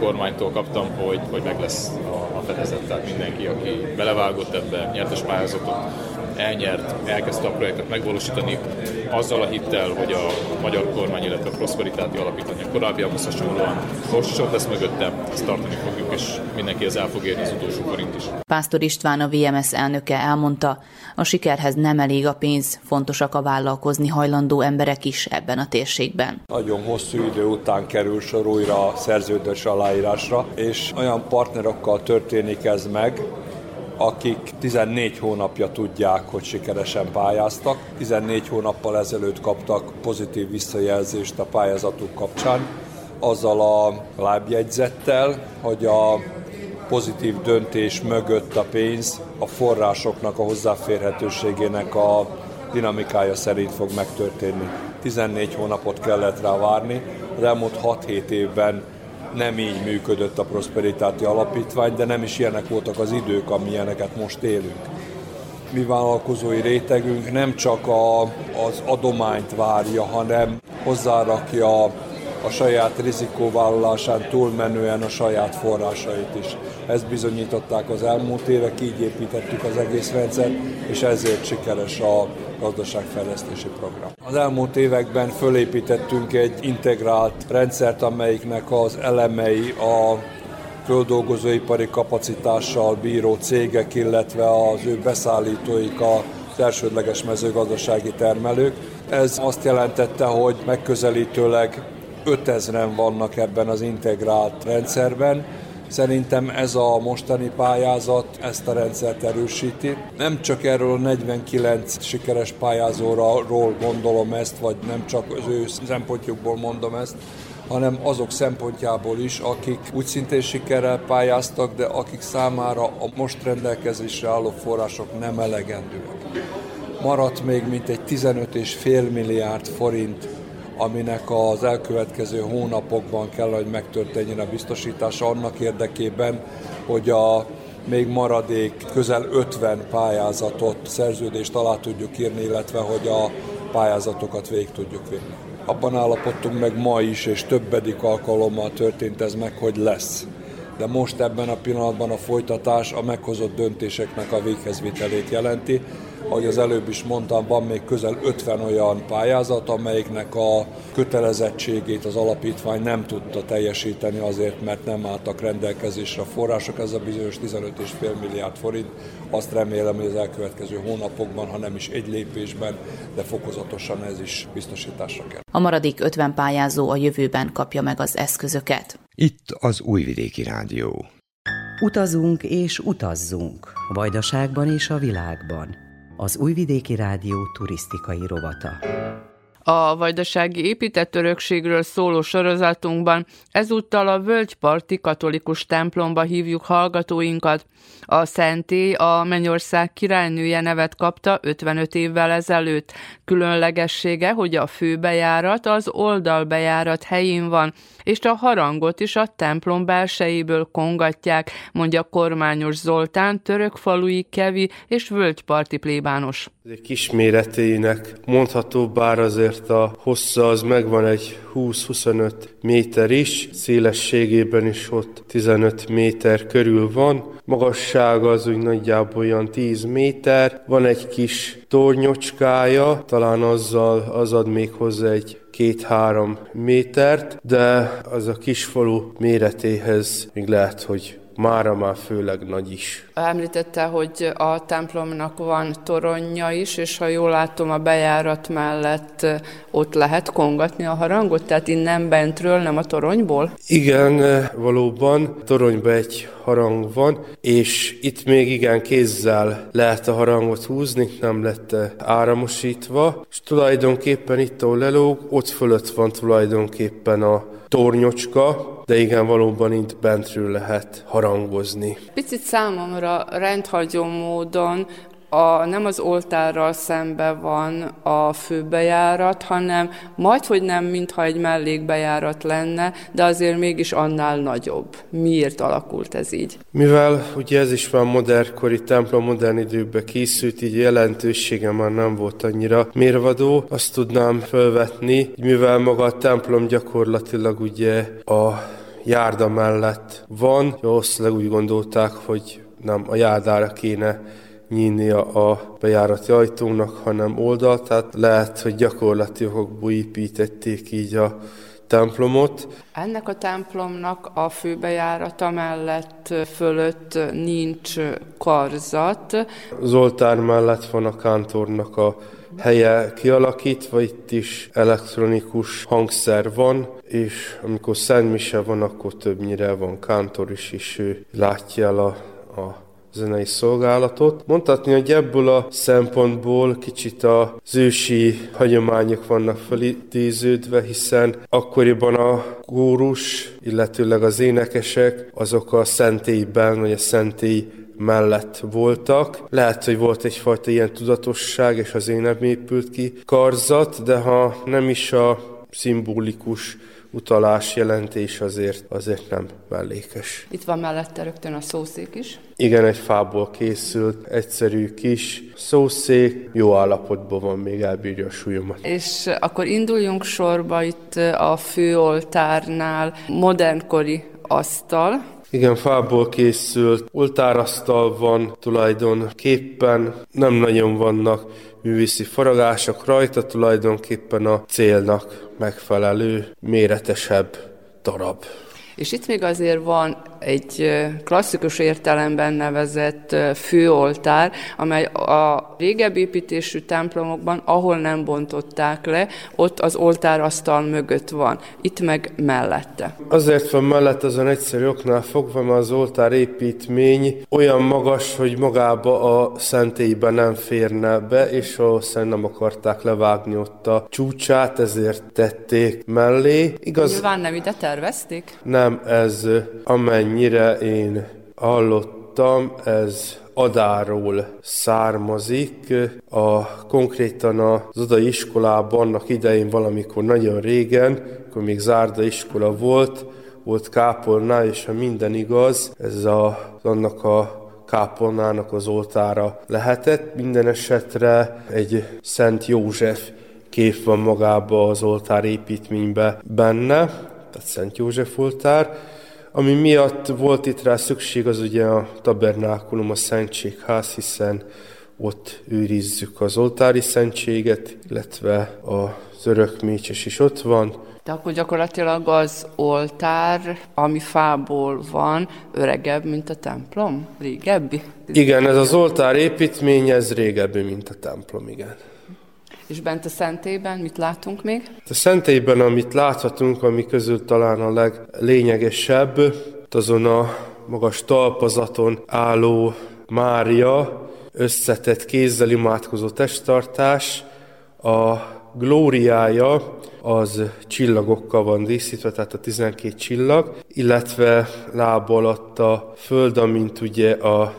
kormánytól kaptam, hogy, hogy meg lesz a, a fedezet, tehát mindenki, aki belevágott ebbe, nyertes pályázatot elnyert, elkezdte a projektet megvalósítani, azzal a hittel, hogy a magyar kormány, illetve a Prosperitáti Alapítvány a korábbiakhoz hasonlóan most is lesz mögötte, ezt tartani fogjuk, és mindenki ez el fog érni az utolsó forint is. Pásztor István a VMS elnöke elmondta, a sikerhez nem elég a pénz, fontosak a vállalkozni hajlandó emberek is ebben a térségben. Nagyon hosszú idő után kerül sor újra a szerződés aláírásra, és olyan partnerokkal történik ez meg, akik 14 hónapja tudják, hogy sikeresen pályáztak. 14 hónappal ezelőtt kaptak pozitív visszajelzést a pályázatuk kapcsán, azzal a lábjegyzettel, hogy a pozitív döntés mögött a pénz a forrásoknak a hozzáférhetőségének a dinamikája szerint fog megtörténni. 14 hónapot kellett rá várni, az elmúlt 6-7 évben nem így működött a Prosperitáti Alapítvány, de nem is ilyenek voltak az idők, amilyeneket most élünk. Mi vállalkozói rétegünk nem csak a, az adományt várja, hanem hozzárakja a saját rizikóvállalásán túlmenően a saját forrásait is. Ezt bizonyították az elmúlt évek, így építettük az egész rendszert, és ezért sikeres a gazdaságfejlesztési program. Az elmúlt években fölépítettünk egy integrált rendszert, amelyiknek az elemei a földolgozóipari kapacitással bíró cégek, illetve az ő beszállítóik az elsődleges mezőgazdasági termelők. Ez azt jelentette, hogy megközelítőleg 5000-en vannak ebben az integrált rendszerben, Szerintem ez a mostani pályázat ezt a rendszert erősíti. Nem csak erről a 49 sikeres pályázóról gondolom ezt, vagy nem csak az ő szempontjukból mondom ezt, hanem azok szempontjából is, akik úgy szintén sikerrel pályáztak, de akik számára a most rendelkezésre álló források nem elegendőek. Maradt még mintegy 15,5 milliárd forint aminek az elkövetkező hónapokban kell, hogy megtörténjen a biztosítása annak érdekében, hogy a még maradék közel 50 pályázatot, szerződést alá tudjuk írni, illetve hogy a pályázatokat végig tudjuk vinni. Abban állapodtunk meg ma is, és többedik alkalommal történt ez meg, hogy lesz. De most ebben a pillanatban a folytatás a meghozott döntéseknek a véghezvitelét jelenti, ahogy az előbb is mondtam, van még közel 50 olyan pályázat, amelyiknek a kötelezettségét az alapítvány nem tudta teljesíteni azért, mert nem álltak rendelkezésre a források, ez a bizonyos 15,5 milliárd forint. Azt remélem, hogy az elkövetkező hónapokban, ha nem is egy lépésben, de fokozatosan ez is biztosításra kell. A maradék 50 pályázó a jövőben kapja meg az eszközöket. Itt az Újvidéki Rádió. Utazunk és utazzunk, Vajdaságban és a világban az Újvidéki Rádió turisztikai rovata. A vajdasági épített örökségről szóló sorozatunkban ezúttal a Völgyparti katolikus templomba hívjuk hallgatóinkat. A szentély a Mennyország királynője nevet kapta 55 évvel ezelőtt. Különlegessége, hogy a főbejárat az oldalbejárat helyén van, és a harangot is a templom belsejéből kongatják, mondja kormányos Zoltán, törökfalui kevi és völgyparti plébános. Kisméretének mondható, bár azért a hossza az megvan egy 20-25 méter is, szélességében is ott 15 méter körül van. magassága az úgy nagyjából olyan 10 méter, van egy kis tornyocskája, talán azzal az ad még hozzá egy két-három métert, de az a kisfalu méretéhez még lehet, hogy mára már főleg nagy is. Említette, hogy a templomnak van toronja is, és ha jól látom, a bejárat mellett ott lehet kongatni a harangot, tehát innen bentről, nem a toronyból? Igen, valóban toronyba egy harang van, és itt még igen kézzel lehet a harangot húzni, nem lett áramosítva, és tulajdonképpen itt, ahol lelóg, ott fölött van tulajdonképpen a tornyocska, de igen, valóban itt bentről lehet harangozni. Picit számomra rendhagyó módon a, nem az oltárral szembe van a főbejárat, hanem majd, hogy nem, mintha egy mellékbejárat lenne, de azért mégis annál nagyobb. Miért alakult ez így? Mivel ugye ez is már modernkori templom, modern időkben készült, így jelentősége már nem volt annyira mérvadó, azt tudnám felvetni, mivel maga a templom gyakorlatilag ugye a járda mellett van, valószínűleg úgy gondolták, hogy nem a járdára kéne nyílnia a bejárati ajtónak, hanem oldalt, tehát lehet, hogy gyakorlati okokból építették így a templomot. Ennek a templomnak a főbejárata mellett fölött nincs karzat. Az oltár mellett van a kántornak a helye kialakítva, itt is elektronikus hangszer van, és amikor Szent Mise van, akkor többnyire van kántor is, és ő látja el a, a zenei szolgálatot. Mondhatni, hogy ebből a szempontból kicsit az ősi hagyományok vannak felidéződve, hiszen akkoriban a kórus, illetőleg az énekesek, azok a szentélyben, vagy a szentély mellett voltak. Lehet, hogy volt egyfajta ilyen tudatosság, és az én épült ki karzat, de ha nem is a szimbolikus utalás jelentés azért, azért nem mellékes. Itt van mellette rögtön a szószék is. Igen, egy fából készült, egyszerű kis szószék, jó állapotban van, még elbírja a súlyomat. És akkor induljunk sorba itt a főoltárnál, modernkori asztal, igen, fából készült, oltárasztal van tulajdonképpen, nem nagyon vannak művészi faragások rajta, tulajdonképpen a célnak megfelelő, méretesebb darab. És itt még azért van egy klasszikus értelemben nevezett főoltár, amely a régebbi építésű templomokban, ahol nem bontották le, ott az oltárasztal mögött van, itt meg mellette. Azért van mellett azon egyszerű oknál fogva, mert az oltár építmény olyan magas, hogy magába a szentélybe nem férne be, és valószínűleg nem akarták levágni ott a csúcsát, ezért tették mellé. Igaz... Nyilván nem ide tervezték? Nem, ez amennyi amennyire én hallottam, ez Adáról származik. A, konkrétan az odai iskolában annak idején valamikor nagyon régen, akkor még zárda iskola volt, volt kápolná, és ha minden igaz, ez a, annak a kápolnának az oltára lehetett. Minden esetre egy Szent József kép van magába az oltár építménybe benne, tehát Szent József oltár, ami miatt volt itt rá szükség, az ugye a tabernákulum, a szentségház, hiszen ott őrizzük az oltári szentséget, illetve az örök mécses is ott van. De akkor gyakorlatilag az oltár, ami fából van, öregebb, mint a templom? Régebbi? Igen, ez az oltár építmény, ez régebbi, mint a templom, igen. És bent a szentélyben mit látunk még? A szentélyben, amit láthatunk, ami közül talán a leglényegesebb, azon a magas talpazaton álló Mária, összetett kézzel imádkozó testtartás, a glóriája az csillagokkal van díszítve, tehát a 12 csillag, illetve láb alatt a föld, amint ugye a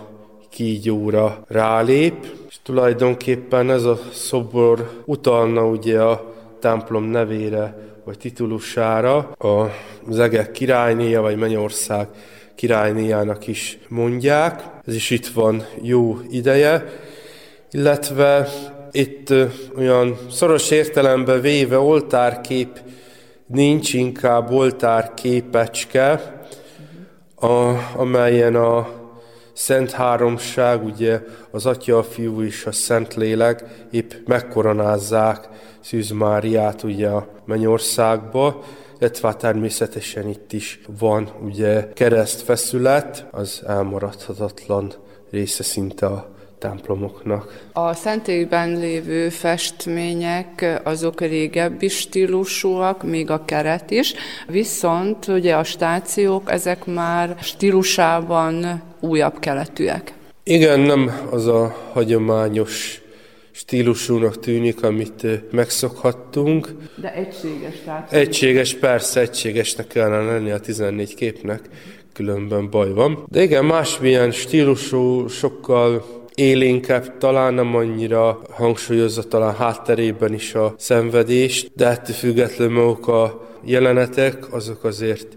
kígyóra rálép, Tulajdonképpen ez a szobor utalna ugye a templom nevére, vagy titulusára, az egek királynéja, vagy Mennyország királynéjának is mondják. Ez is itt van jó ideje, illetve itt olyan szoros értelemben véve oltárkép nincs, inkább oltárképecske, a, amelyen a Szent Háromság, ugye az Atya, a Fiú és a Szent Lélek épp megkoronázzák Szűz Máriát ugye a Mennyországba, illetve természetesen itt is van ugye keresztfeszület, az elmaradhatatlan része szinte a templomoknak. A szentélyben lévő festmények azok régebbi stílusúak, még a keret is, viszont ugye a stációk, ezek már stílusában újabb keletűek. Igen, nem az a hagyományos stílusúnak tűnik, amit megszokhattunk. De egységes, tehát... Egységes, persze, egységesnek kellene lenni a 14 képnek, különben baj van. De igen, másmilyen stílusú, sokkal élénkebb, talán nem annyira hangsúlyozza talán hátterében is a szenvedést, de ettől függetlenül maguk a jelenetek, azok azért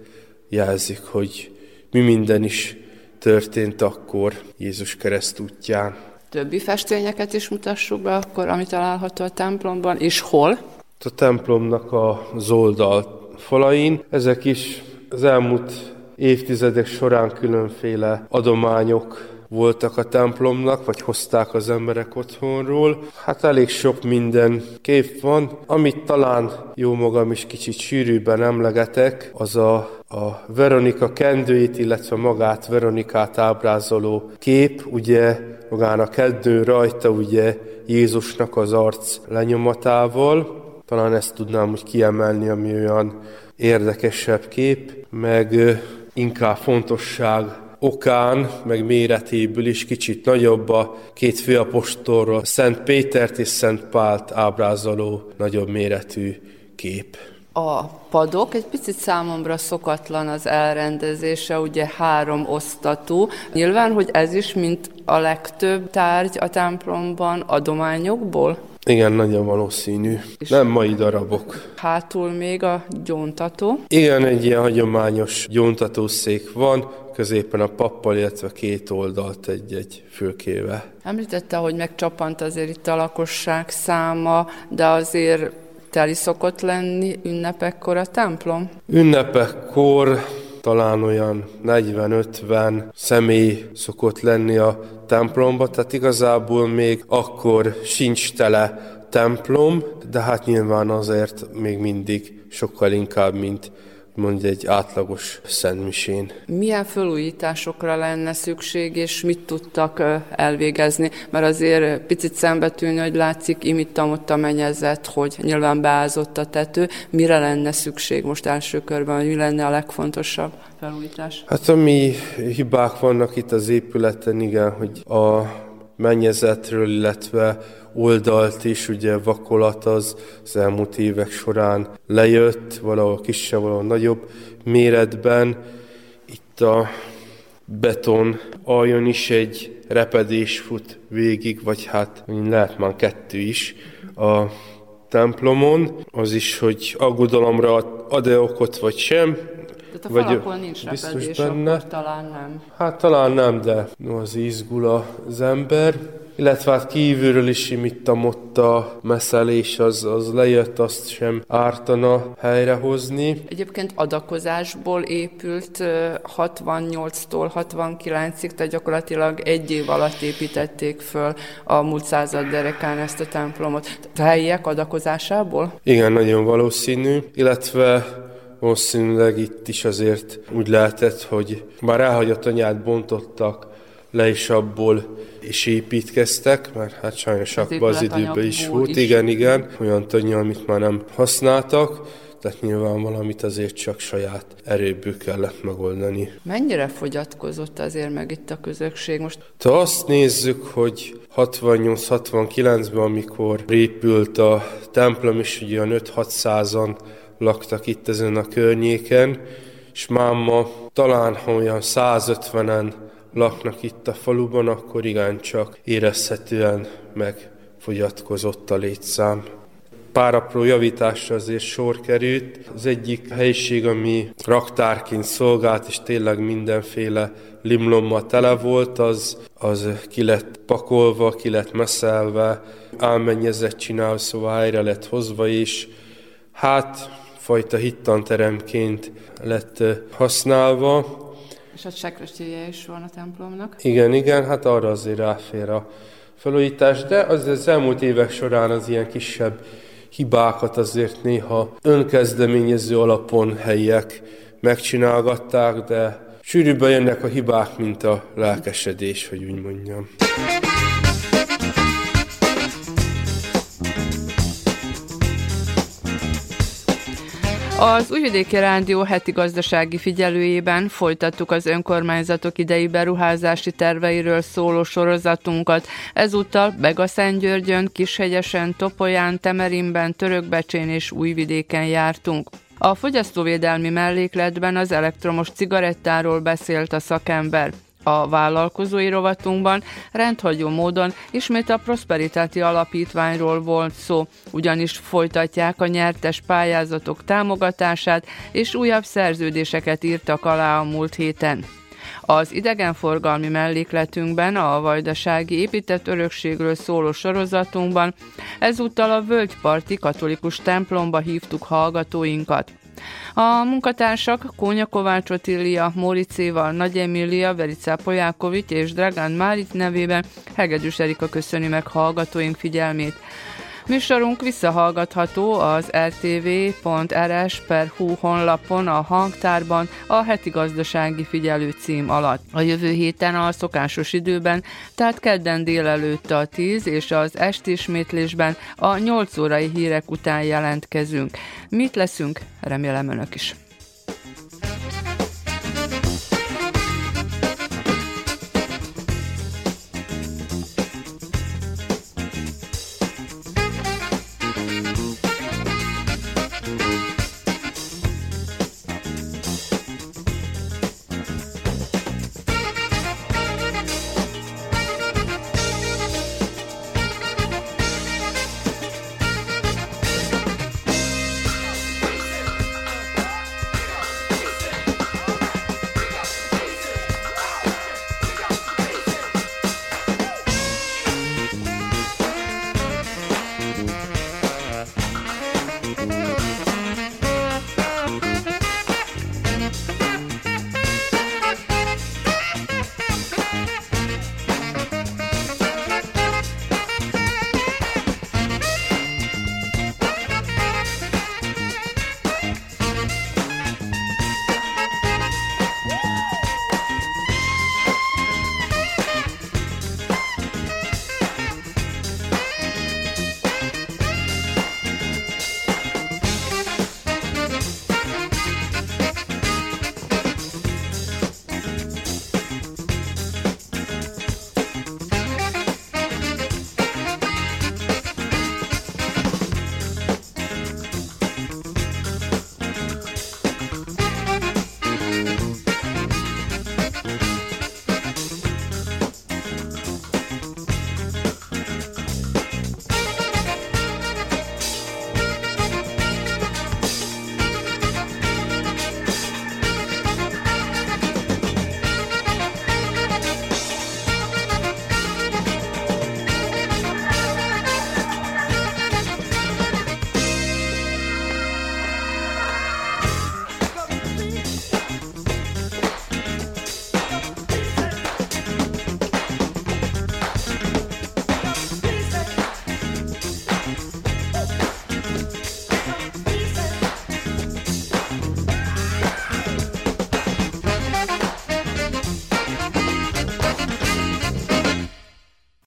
jelzik, hogy mi minden is történt akkor Jézus kereszt útján. Többi festményeket is mutassuk be akkor, ami található a templomban, és hol? A templomnak az oldal falain, ezek is az elmúlt évtizedek során különféle adományok voltak a templomnak, vagy hozták az emberek otthonról. Hát elég sok minden kép van. Amit talán jó magam is kicsit sűrűbben emlegetek, az a, a Veronika kendőjét, illetve magát Veronikát ábrázoló kép, ugye magán a keddő rajta ugye Jézusnak az arc lenyomatával. Talán ezt tudnám úgy kiemelni, ami olyan érdekesebb kép, meg inkább fontosság okán, meg méretéből is kicsit nagyobb a két főapostolról, Szent Pétert és Szent Pált ábrázoló nagyobb méretű kép. A padok egy picit számomra szokatlan az elrendezése, ugye három osztatú. Nyilván, hogy ez is, mint a legtöbb tárgy a templomban adományokból? Igen, nagyon valószínű. És Nem mai darabok. Hátul még a gyóntató. Igen, egy ilyen hagyományos gyóntatószék van, középen a pappal, illetve két oldalt egy-egy fülkével. Említette, hogy megcsapant azért itt a lakosság száma, de azért teli szokott lenni ünnepekkor a templom? Ünnepekkor talán olyan 40-50 személy szokott lenni a templomba, tehát igazából még akkor sincs tele templom, de hát nyilván azért még mindig sokkal inkább, mint mondja egy átlagos szentmisén. Milyen felújításokra lenne szükség, és mit tudtak elvégezni? Mert azért picit szembetűnő, hogy látszik imittam ott a mennyezet, hogy nyilván beázott a tető. Mire lenne szükség most első körben, hogy mi lenne a legfontosabb felújítás? Hát ami hibák vannak itt az épületen, igen, hogy a mennyezetről, illetve oldalt is, ugye vakolat az az elmúlt évek során lejött, valahol kisebb, valahol nagyobb méretben. Itt a beton aljon is egy repedés fut végig, vagy hát lehet már kettő is a templomon. Az is, hogy aggodalomra ad-e okot, vagy sem, tehát a falakon vagy nincs biztos benne. akkor talán nem. Hát talán nem, de az izgul az ember. Illetve hát kívülről is imittam ott a meszelés, az, az lejött, azt sem ártana helyrehozni. Egyébként adakozásból épült 68-tól 69-ig, tehát gyakorlatilag egy év alatt építették föl a múlt század derekán ezt a templomot. Tehát helyiek adakozásából? Igen, nagyon valószínű, illetve valószínűleg itt is azért úgy lehetett, hogy bár elhagyott anyát bontottak, le is abból is építkeztek, mert hát sajnos abban az időben is volt. Is. Igen, igen, olyan tanya, amit már nem használtak, tehát nyilván valamit azért csak saját erőből kellett megoldani. Mennyire fogyatkozott azért meg itt a közösség most? Ha azt nézzük, hogy 68-69-ben, amikor épült a templom, is ugye 5-600-an laktak itt ezen a környéken, és máma talán olyan 150-en laknak itt a faluban, akkor igencsak érezhetően megfogyatkozott a létszám. Pár apró javításra azért sor került. Az egyik helyiség, ami raktárként szolgált, és tényleg mindenféle limlommal tele volt, az, az ki lett pakolva, ki lett meszelve, álmennyezet csinálva, szóval helyre lett hozva, és hát fajta hittanteremként lett használva, És a csekrestélye is van a templomnak. Igen, igen, hát arra azért ráfér a felújítás, de az, az elmúlt évek során az ilyen kisebb hibákat azért néha önkezdeményező alapon helyiek megcsinálgatták, de sűrűbben jönnek a hibák, mint a lelkesedés, hogy úgy mondjam. Az Újvidéki Rádió heti gazdasági figyelőjében folytattuk az önkormányzatok idei beruházási terveiről szóló sorozatunkat. Ezúttal Begaszentgyörgyön, Kishegyesen, Topolyán, Temerinben, Törökbecsén és Újvidéken jártunk. A fogyasztóvédelmi mellékletben az elektromos cigarettáról beszélt a szakember. A vállalkozói rovatunkban rendhagyó módon ismét a Prosperitáti Alapítványról volt szó, ugyanis folytatják a nyertes pályázatok támogatását, és újabb szerződéseket írtak alá a múlt héten. Az idegenforgalmi mellékletünkben, a vajdasági épített örökségről szóló sorozatunkban ezúttal a Völgyparti katolikus templomba hívtuk hallgatóinkat. A munkatársak Kónya Kovács Otília, Móricéval, Nagy Emília, Verica Polyákovics és Dragán Márit nevében Hegedűs Erika köszöni meg hallgatóink figyelmét. Műsorunk visszahallgatható az rtv.rs.hu honlapon a hangtárban a heti gazdasági figyelő cím alatt. A jövő héten a szokásos időben, tehát kedden délelőtt a 10 és az esti ismétlésben a 8 órai hírek után jelentkezünk. Mit leszünk? Remélem önök is.